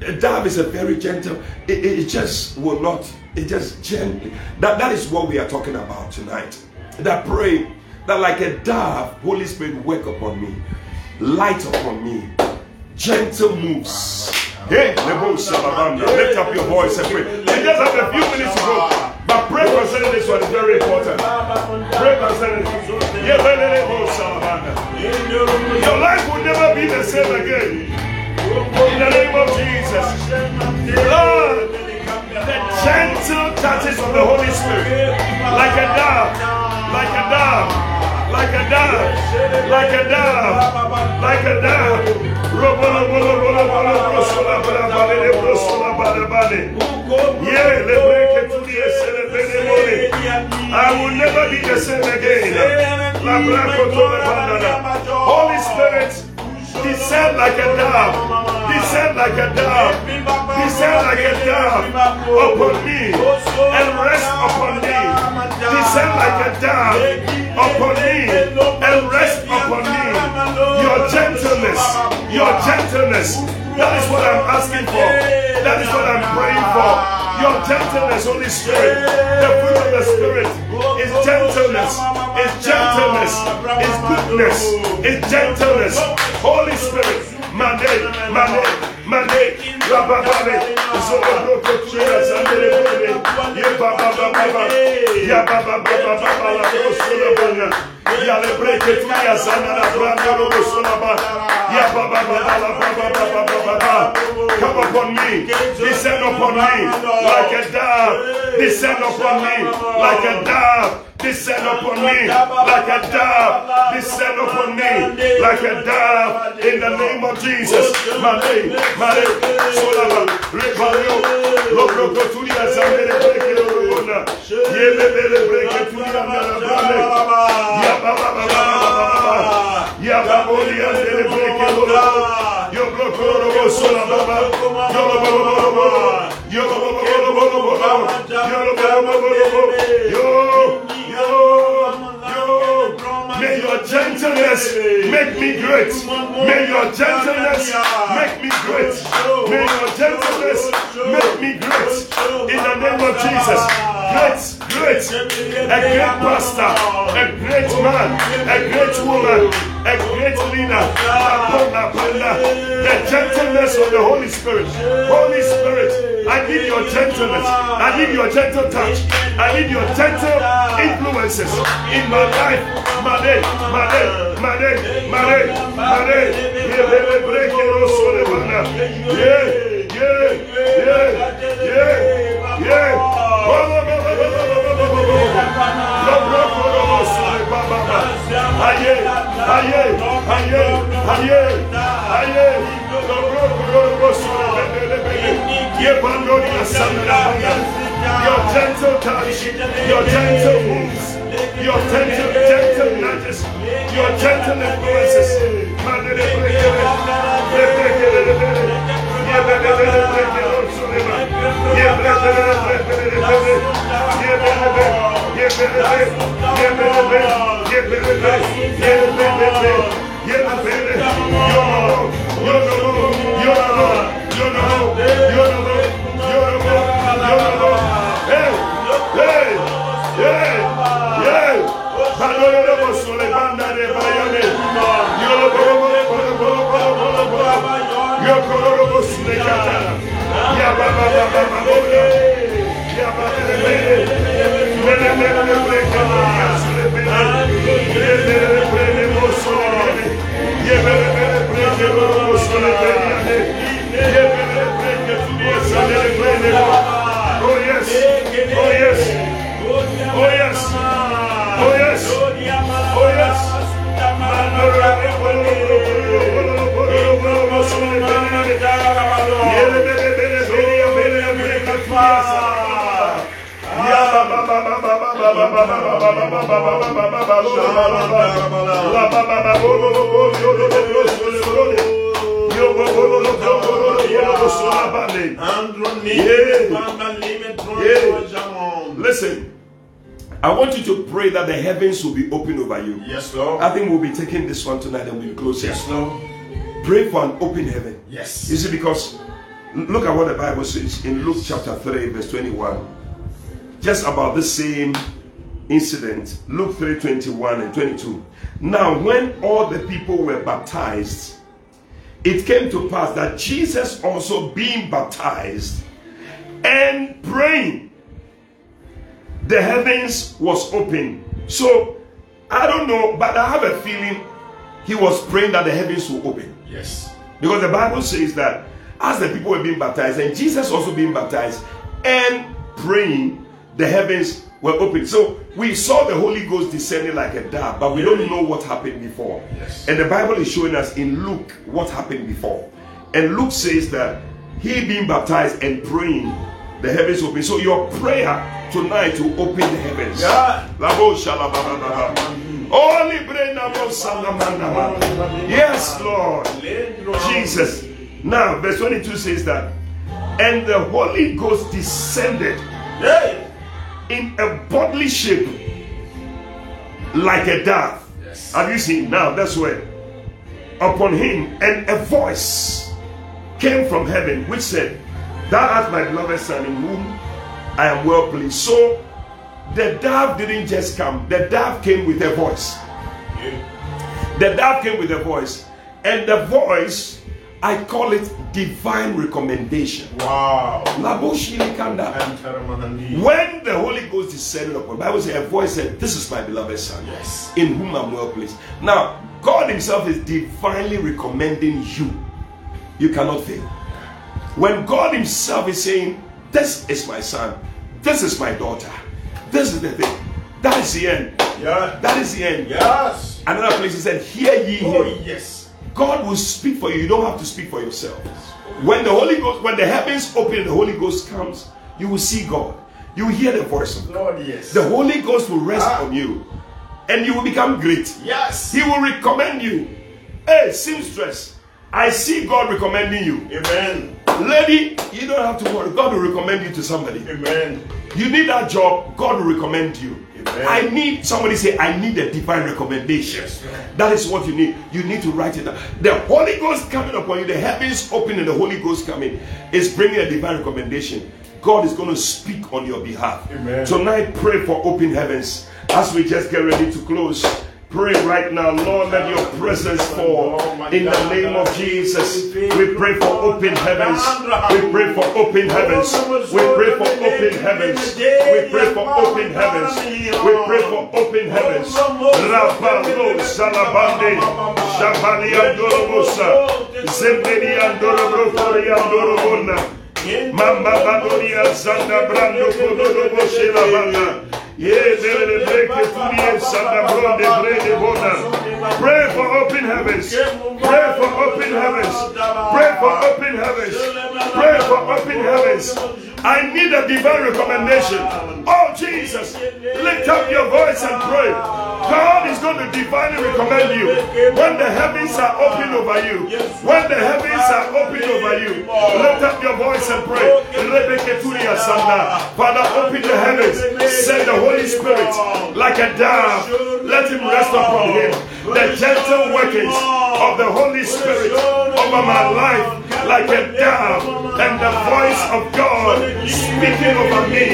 a dove is a very gentle. It, it, it just will not. It just gently. That that is what we are talking about tonight. That pray that like a dove, Holy Spirit work upon me, light upon me, gentle moves. Hey, lift up your voice and pray. We just have a few minutes to go. But pray concerning this one is very important. Pray concerning this. Your life will never be the same again. In the name of Jesus. Lord, the gentle touches of the Holy Spirit. Like a dove. Like a dove like a dove, like a dove, like a dove. Robola, I will never be the same again. Holy Spirit descend like a dove. Descend like a dove. Descend like a dove upon me and rest upon me. Descend like a dove upon me and rest upon me. Your gentleness, your gentleness. That is what I'm asking for. That is what I'm praying for. Your gentleness, Holy Spirit. The fruit of the Spirit is gentleness, is gentleness, is goodness, is gentleness. Holy Spirit, Come upon me, descend upon me, like a dove, descend upon me, like a dove. Descend upon me like a dove. Descend upon me like a dove in the name of Jesus. Male, male, solaba, rebalio, lobro koturia zamere breke Yabona, Yebele Yo, Yo, Yo. May your gentleness make me great. May your gentleness make me great. May your gentleness make me great. In the name of Jesus. Great, great. A great pastor, a great man, a great woman, a great leader. The gentleness of the Holy Spirit. Holy Spirit, I need your gentleness. I need your gentle touch. I need your gentle influences in my life. Mane, Mane, Mane, Mane, Your gentle touch, your gentle moves your gentle, gentle nudges, your gentle influences. Mandele brekele, Oh yes. Oh yes. Listen, I want you to pray that the heavens will be open over you. Yes, Lord. I think we'll be taking this one tonight and we'll close. Yes, Lord. Pray for an open heaven. Yes. You see, because look at what the Bible says in Luke chapter 3, verse 21. Just about the same incident. Luke 3 21 and 22. Now, when all the people were baptized, it came to pass that Jesus also being baptized and praying, the heavens was open. So I don't know, but I have a feeling he was praying that the heavens will open. Yes. Because the Bible says that as the people were being baptized, and Jesus also being baptized and praying, the heavens were open. So we saw the Holy Ghost descending like a dove, but we don't know what happened before. Yes. And the Bible is showing us in Luke what happened before. And Luke says that he being baptized and praying, the heavens open. So your prayer tonight to open the heavens. Yeah. Yes, Lord. Jesus. Now, verse 22 says that, and the Holy Ghost descended in a bodily shape like a dove. Yes. Have you seen? Now, that's where upon him, and a voice came from heaven which said, Thou art my beloved son in whom I am well pleased. So the dove didn't just come, the dove came with a voice. The dove came with a voice, and the voice, I call it divine recommendation. Wow. When the Holy Ghost descended upon, the Bible says a voice said, This is my beloved son, Yes. in whom I'm well pleased. Now, God Himself is divinely recommending you. You cannot fail. When God Himself is saying, This is my son, this is my daughter, this is the thing, that is the end. Yeah. That is the end. Yes. Another place He said, Hear ye Oh, him. yes. God will speak for you. You don't have to speak for yourself. When the Holy Ghost, when the heavens open and the Holy Ghost comes, you will see God. You will hear the voice of God. Lord, yes. The Holy Ghost will rest Ah. on you. And you will become great. Yes. He will recommend you. Hey, seamstress, I see God recommending you. Amen. Lady, you don't have to worry. God will recommend you to somebody. Amen. You need that job, God will recommend you. Amen. I need somebody say, I need a divine recommendation. Yes, that is what you need. You need to write it down. The Holy Ghost coming upon you, the heavens open and the Holy Ghost coming is bringing a divine recommendation. God is going to speak on your behalf. Amen. Tonight, pray for open heavens as we just get ready to close. Pray right now, Lord, let your presence fall in the name of Jesus. We pray for open heavens. We pray for open heavens. We pray for open heavens. We pray for open heavens. We pray for open heavens. Rabalo salabande, shabali andorobosa, zembedi andorobrokori andorobona. Mamba badoria zanda brando kododo boshe la Pray for open heavens. Pray for open heavens. Pray for open heavens. Pray for open heavens. I need a divine recommendation. Oh Jesus, lift up your voice and pray. God is going to divinely recommend you when the heavens are open over you. When the heavens are open over you, lift up your voice and pray. Father, open the heavens. Send the Holy Spirit like a dove. Let him rest upon him. The gentle workings of the Holy Spirit over my life like a dove. And the voice of God speaking over me.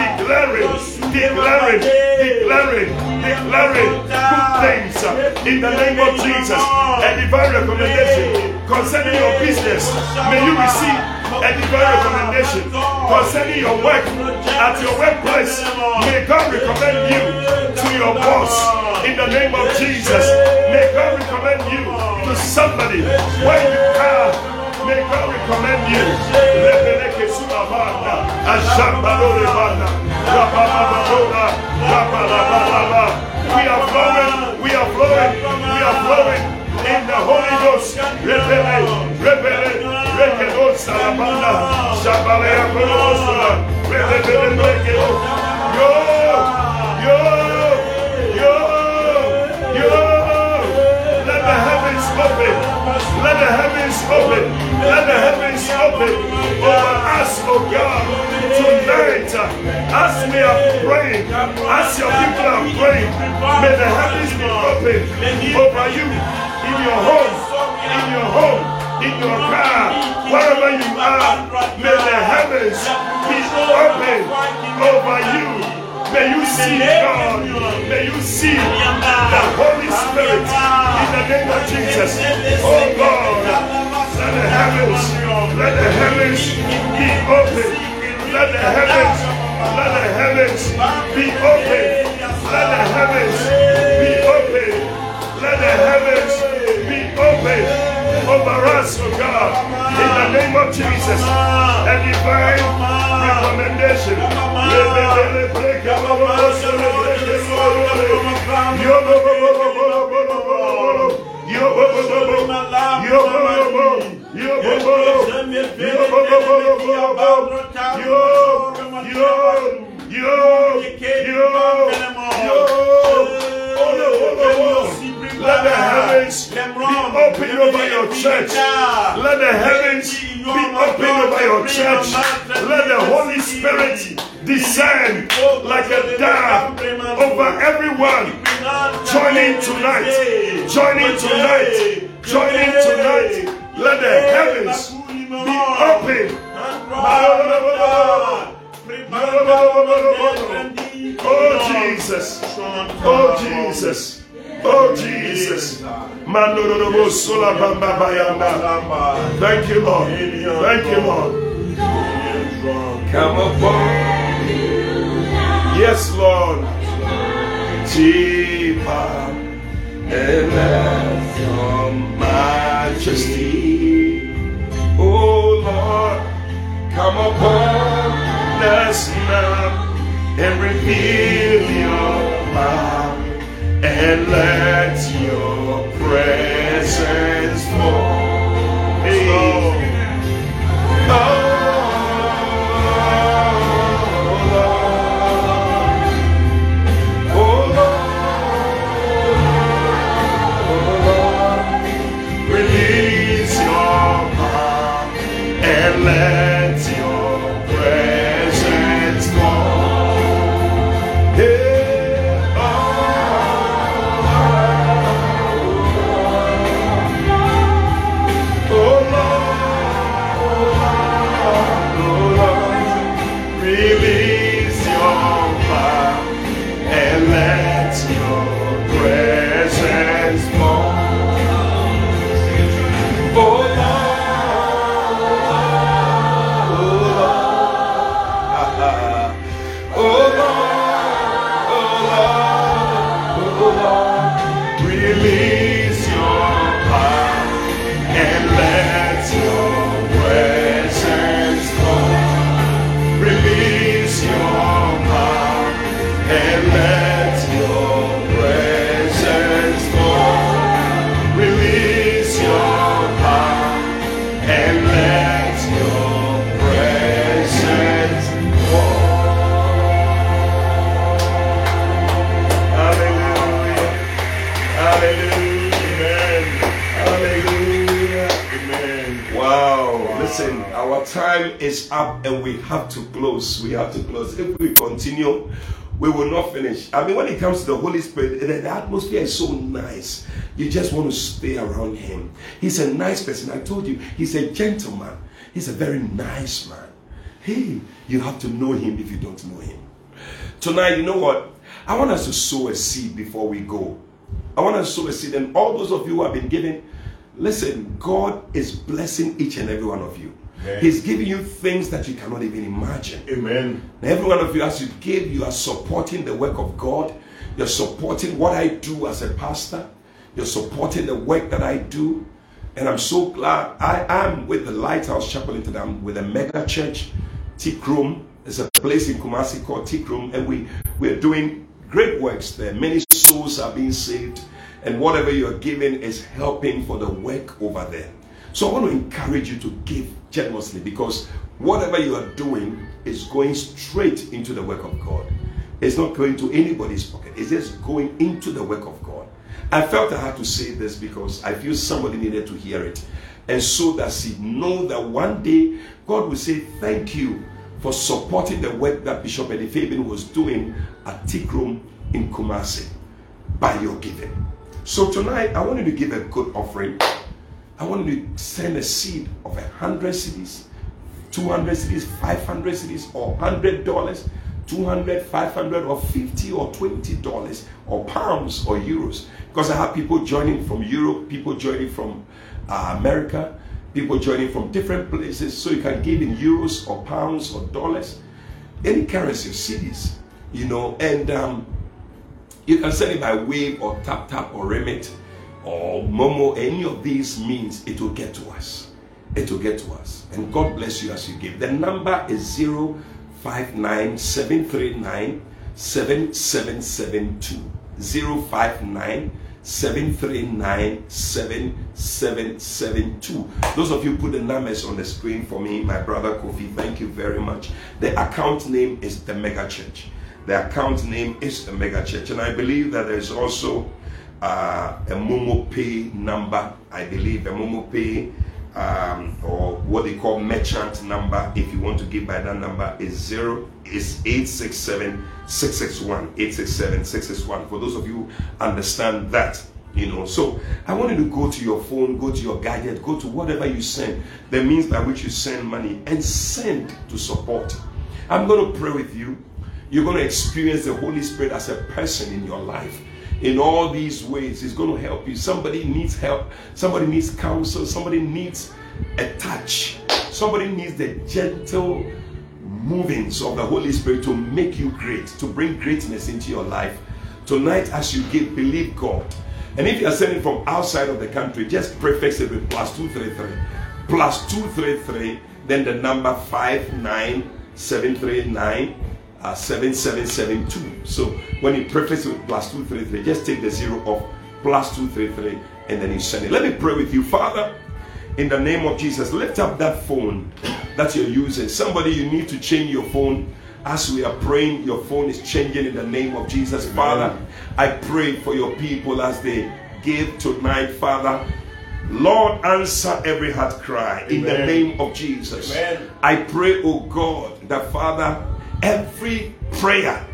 Declaring, declaring, declaring, declaring good things uh, in the name of Jesus. A divine recommendation concerning your business. May you receive a divine recommendation concerning your work at your workplace. May God recommend you to your boss in the name of Jesus. May God recommend you to somebody where you are. May God recommend you. We are flowing, we are flowing, we are flowing in the Holy Ghost. Rebele, rebele, rekedo salabanda, shabalea kolosula, rebele, rekedo. open. Let the heavens open. Let the heavens open over us, oh God. Tonight, as we are praying, as your people are praying, may the heavens be open over you in your home, in your home, in your car, wherever you are. May the heavens be open over you. May you see God. May you see the Holy Spirit in the name of Jesus. Oh God, let the heavens, let the heavens be open. Let the heavens, let the heavens be open. Let the heavens be open. Let the heavens be open over us, oh God, in the name of Jesus. A divine recommendation. Let the heavens be open over your church. Let the heavens be open over your church. Let the Holy Spirit descend like a dove over everyone. Joining tonight. Joining tonight. Joining tonight. Let the heavens be open. Oh Jesus. Oh Jesus. Oh Jesus. Mandorobo sola bamba bayamba. Thank you, Lord. Thank you, Lord. Come upon. Yes, Lord. Jehovah, and let your majesty. Oh Lord, come upon us now and reveal your power and let your presence fall. Hey. Oh, oh. I mean, when it comes to the Holy Spirit, the, atmosphere is so nice. You just want to stay around Him. He's a nice person. I told you, He's a gentleman. He's a very nice man. Hey, you have to know Him if you don't know Him. Tonight, you know what? I want us to sow a seed before we go. I want us to sow a seed. And all those of you who have been giving, listen, God is blessing each and every one of you. Amen. He's giving you things that you cannot even imagine. Amen. Every one of you, as you give, you are supporting the work of God. You're supporting what I do as a pastor. You're supporting the work that I do. And I'm so glad I am with the Lighthouse Chapel International, with a mega church, Tikrum. There's a place in Kumasi called Tikrum, and we, we're doing great works there. Many souls are being saved, and whatever you're giving is helping for the work over there. So I want to encourage you to give generously because whatever you are doing is going straight into the work of God. It's not going to anybody's pocket. It's just going into the work of God. I felt I had to say this because I feel somebody needed to hear it. And so that she know that one day God will say thank you for supporting the work that Bishop Eddie Fabin was doing at Tikrum in Kumasi by your giving. So tonight, I want you to give a good offering. I want to send a seed of a hundred cities, 200 cities, 500 cities, or hundred dollars, 200, 500, or 50 or 20 dollars, or pounds or euros. Because I have people joining from Europe, people joining from uh, America, people joining from different places. So you can give in euros or pounds or dollars, any currency, cities, you know, and um, you can send it by Wave or Tap Tap or Remit or Momo. Any of these means it will get to us. It will get to us. And God bless you as you give. The number is 059739 7772. 059 739 7772. Those of you put the numbers on the screen for me, my brother Kofi, thank you very much. The account name is the Mega Church. The account name is the Mega Church. And I believe that there's also uh, a Momo Pay number. I believe a Momo Pay um, or what they call merchant number. If you want to give by that number, is zero is 867 661 867 661. For those of you understand that, you know. So I want you to go to your phone, go to your gadget, go to whatever you send, the means by which you send money, and send to support. I'm going to pray with you. You're going to experience the Holy Spirit as a person in your life in all these ways. It's going to help you. Somebody needs help. Somebody needs counsel. Somebody needs a touch. Somebody needs the gentle movings of the Holy Spirit to make you great, to bring greatness into your life. Tonight, as you give, believe God. And if you are sending from outside of the country, just prefix it with plus 233. Plus 233, then the number 59739 uh, 7772. So when you prefix it with plus 233, just take the zero off plus 233 and then you send it. Let me pray with you. Father, in the name of Jesus, lift up that phone that you're using. Somebody, you need to change your phone. As we are praying, your phone is changing in the name of Jesus. Father, I pray for your people as they give tonight, Father. Lord, answer every heart cry in the name of Jesus. Amen. I pray, oh God, that Father, every prayer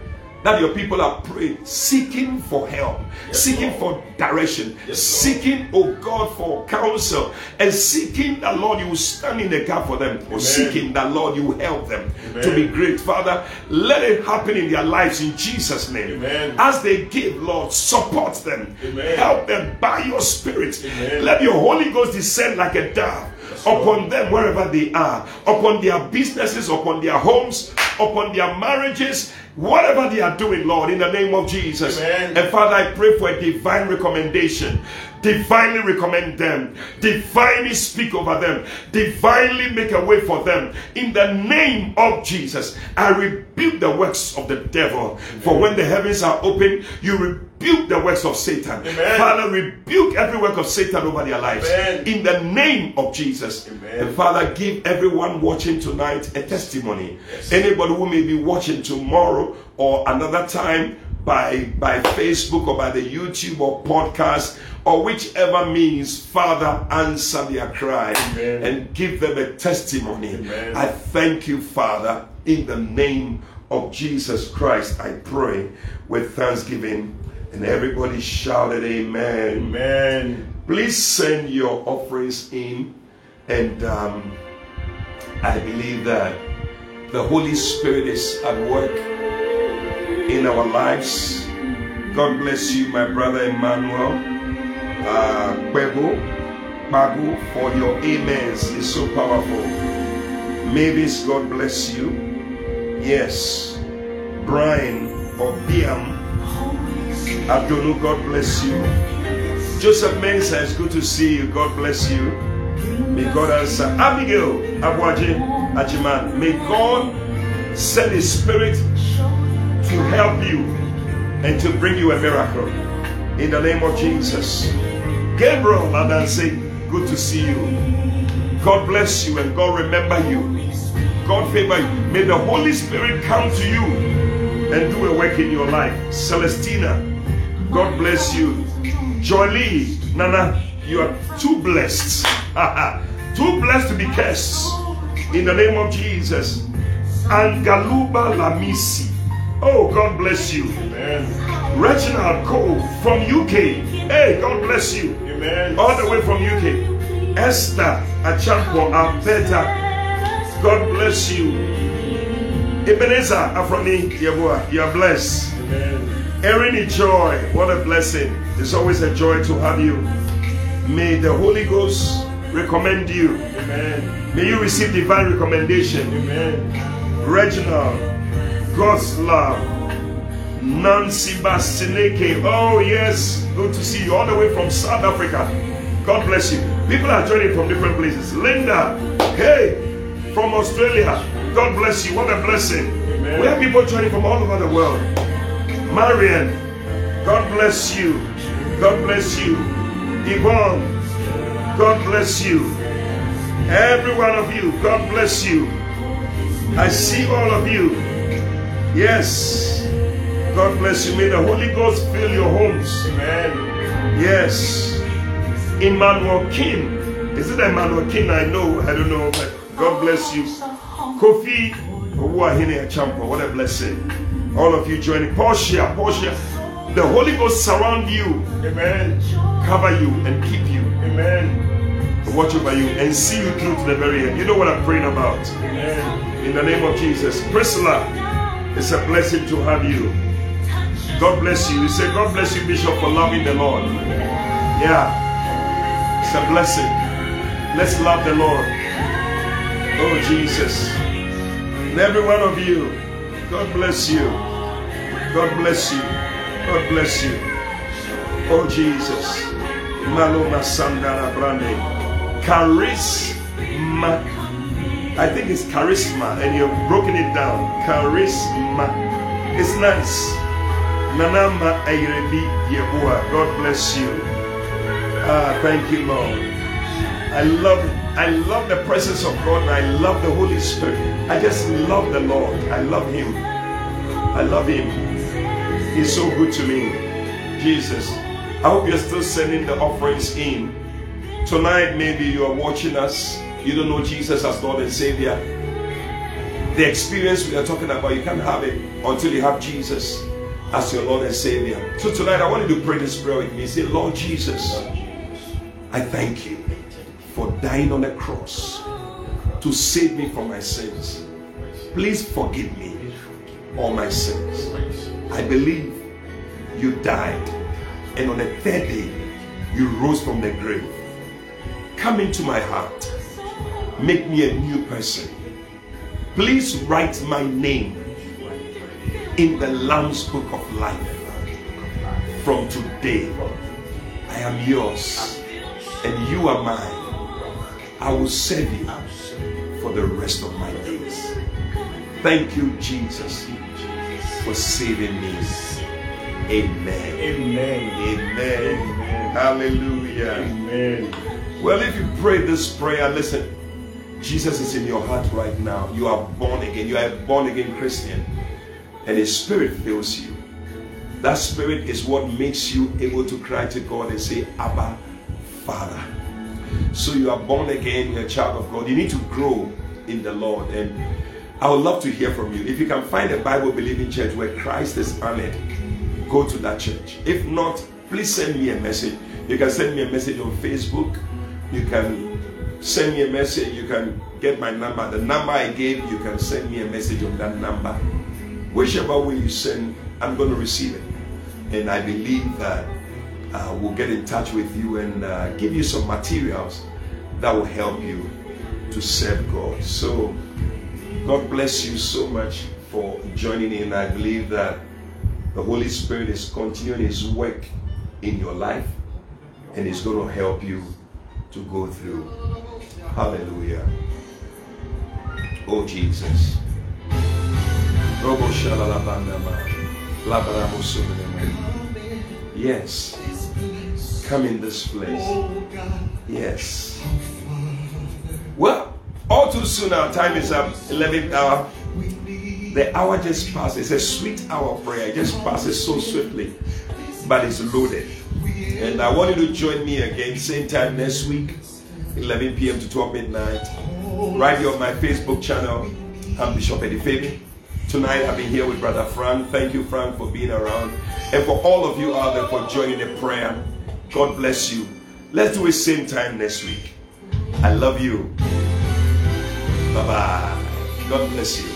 that your people are praying, seeking for help, seeking for direction, Yes, seeking, oh God, for counsel, and seeking that Lord, you will stand in the gap for them, or seeking that Lord, you will help them to be great. Father, let it happen in their lives in Jesus' name. Amen. As they give, Lord, support them, Amen. help them by your spirit. Amen. Let your Holy Ghost descend like a dove upon them wherever they are, upon their businesses, upon their homes, upon their marriages, whatever they are doing, Lord, in the name of Jesus. Amen. And Father, I pray for a divine recommendation. Divinely recommend them, divinely speak over them, divinely make a way for them. In the name of Jesus, I rebuke the works of the devil. For when the heavens are open, you rebuke the works of Satan. Amen. Father, rebuke every work of Satan over their lives. Amen. In the name of Jesus. Amen. And Father, give everyone watching tonight a testimony. Anybody who may be watching tomorrow or another time by by Facebook or by the YouTube or podcast or whichever means, Father, answer their cry Amen. and give them a testimony. Amen. I thank you, Father, in the name of Jesus Christ. I pray with thanksgiving. And everybody shouted, Amen. Amen. Please send your offerings in, and um, I believe that the Holy Spirit is at work in our lives. God bless you, my brother Emmanuel. Uh, Kwebo, Bagu, for your amens is so powerful. Mavis, God bless you. Yes. Brian or Biam, Abdulu, God bless you. Joseph Mensa, it's good to see you. God bless you. May God answer. Abigail Abwaji Ajiman, may God send His Spirit to help you and to bring you a miracle. In the name of Jesus. Gabriel Adanse, good to see you. God bless you and God remember you. God favor you. May the Holy Spirit come to you and do a work in your life. Celestina, God bless you. Jolie, Nana, you are too blessed. too blessed to be cursed. In the name of Jesus. Angaluba Lamisi. Oh, God bless you. Amen. Reginald Cole from UK. Hey, God bless you. Amen. All the way from UK. Esther Achampo Abeta. God bless you. Ebenezer Afroni Yeboah, you are blessed. Amen. Erin Joy, what a blessing. It's always a joy to have you. May the Holy Ghost recommend you. Amen. May you receive divine recommendation. Amen. Reginald, God's love. Nancy Basineke. Oh, yes. Good to see you all the way from South Africa. God bless you. People are joining from different places. Linda, hey, from Australia. God bless you. What a blessing. Amen. We have people joining from all over the world. Marian, God bless you. God bless you. Yvonne, God bless you. Every one of you, God bless you. I see all of you. Yes. God bless you. May the Holy Ghost fill your homes. Amen. Yes. Emmanuel King. Is it Emmanuel King? I know. I don't know. But God bless you. Kofi Owuahine Achampo. What a blessing. All of you joining. Portia. Portia. The Holy Ghost surround you, Amen. cover you, and keep you. Amen. Watch over you and see you through to the very end. You know what I'm praying about. Amen. In the name of Jesus. Priscilla, it's a blessing to have you. God bless you. You say, God bless you, Bishop, for loving the Lord. Yeah. It's a blessing. Let's love the Lord. Oh, Jesus. And every one of you, God bless you. God bless you. God bless you. Oh, Jesus. Maloma Sandara Brande. Charisma. I think it's charisma, and you've broken it down. Charisma. It's nice. Nanama Ayrebi Yeboah. God bless you. Ah, thank you, Lord. I love I love the presence of God I love the Holy Spirit. I just love the Lord. I love Him. I love Him. He's so good to me. Jesus. I hope you're still sending the offerings in. Tonight, maybe you are watching us. You don't know Jesus as Lord and Savior. The experience we are talking about, you can't have it until you have Jesus as your Lord and Savior. So tonight, I want you to pray this prayer with me. Say, Lord Jesus, I thank you for dying on the cross to save me from my sins. Please forgive me all my sins. I believe you died, and on the third day, you rose from the grave. Come into my heart, make me a new person. Please write my name in the Lamb's Book of Life. From today, I am yours, and you are mine. I will serve you for the rest of my days. Thank you, Jesus, for saving me. Amen. Amen. Amen. Hallelujah. Amen. Well, if you pray this prayer, listen, Jesus is in your heart right now. You are born again. You are a born again Christian. And His Spirit fills you. That Spirit is what makes you able to cry to God and say, Abba, Father. So you are born again, you're a child of God. You need to grow in the Lord. And I would love to hear from you. If you can find a Bible believing church where Christ is honored, go to that church. If not, please send me a message. You can send me a message on Facebook. You can send me a message. You can get my number. The number I gave, you can send me a message on that number. Whichever way you send, I'm going to receive it. And I believe that uh, we'll get in touch with you and uh, give you some materials that will help you to serve God. So, God bless you so much for joining in. I believe that the Holy Spirit is continuing His work in your life and is going to help you to go through. Hallelujah. Oh, Jesus. Yes. Come in this place. Yes. Well, all too soon our time is up. 11th hour. The hour just passed. It's a sweet hour prayer. It just passes so swiftly, but it's loaded. And I want you to join me again, same time next week, 11 p.m. to 12 midnight, right here on my Facebook channel. I'm Bishop Eddie Fabin. Tonight I've been here with Brother Frank. Thank you, Frank, for being around. And for all of you out there for joining the prayer. God bless you. Let's do it same time next week. I love you. Bye bye. God bless you.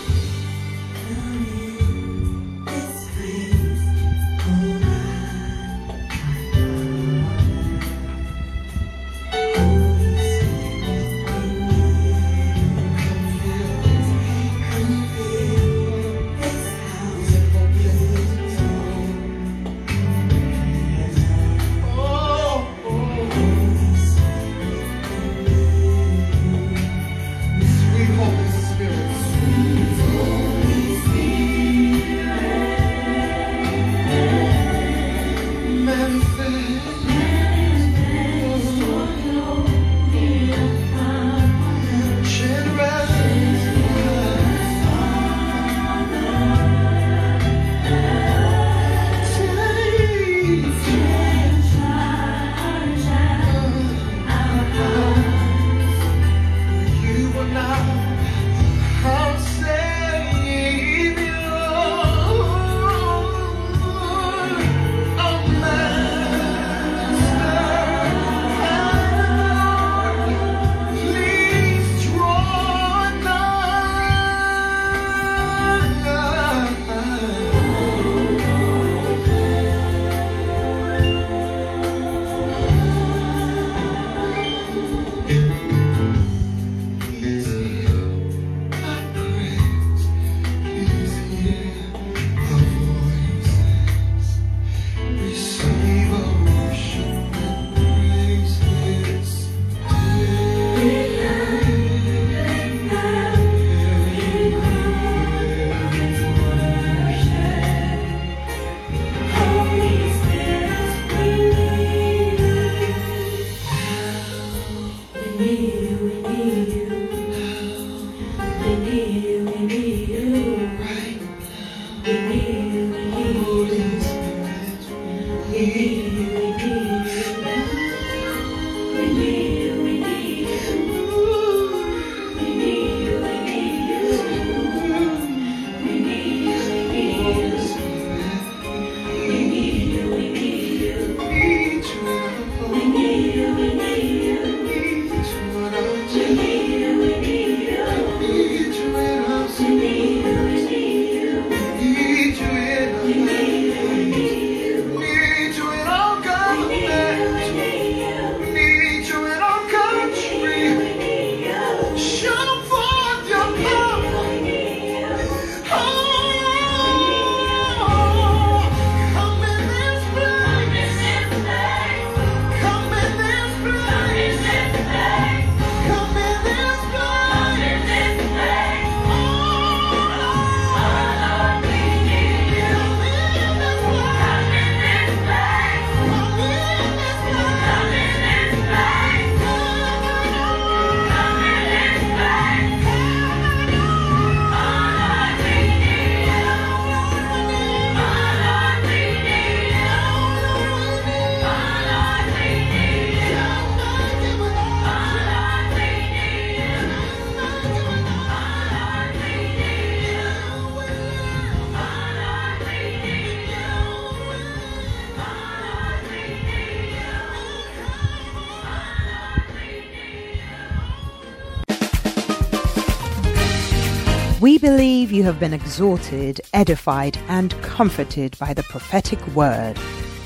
Believe you have been exhorted, edified, and comforted by the prophetic word.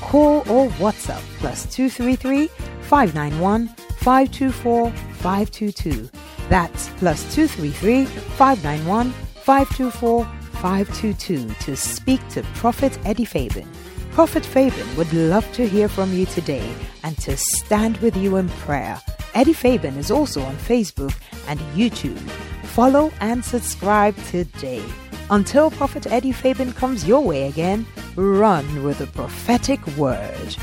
Call or WhatsApp plus 233 591 524 522. That's plus 233 591 524 522 to speak to Prophet Eddie Fabin. Prophet Fabin would love to hear from you today and to stand with you in prayer. Eddie Fabin is also on Facebook and YouTube. Follow and subscribe today. Until Prophet Eddie Fabin comes your way again, run with the prophetic word.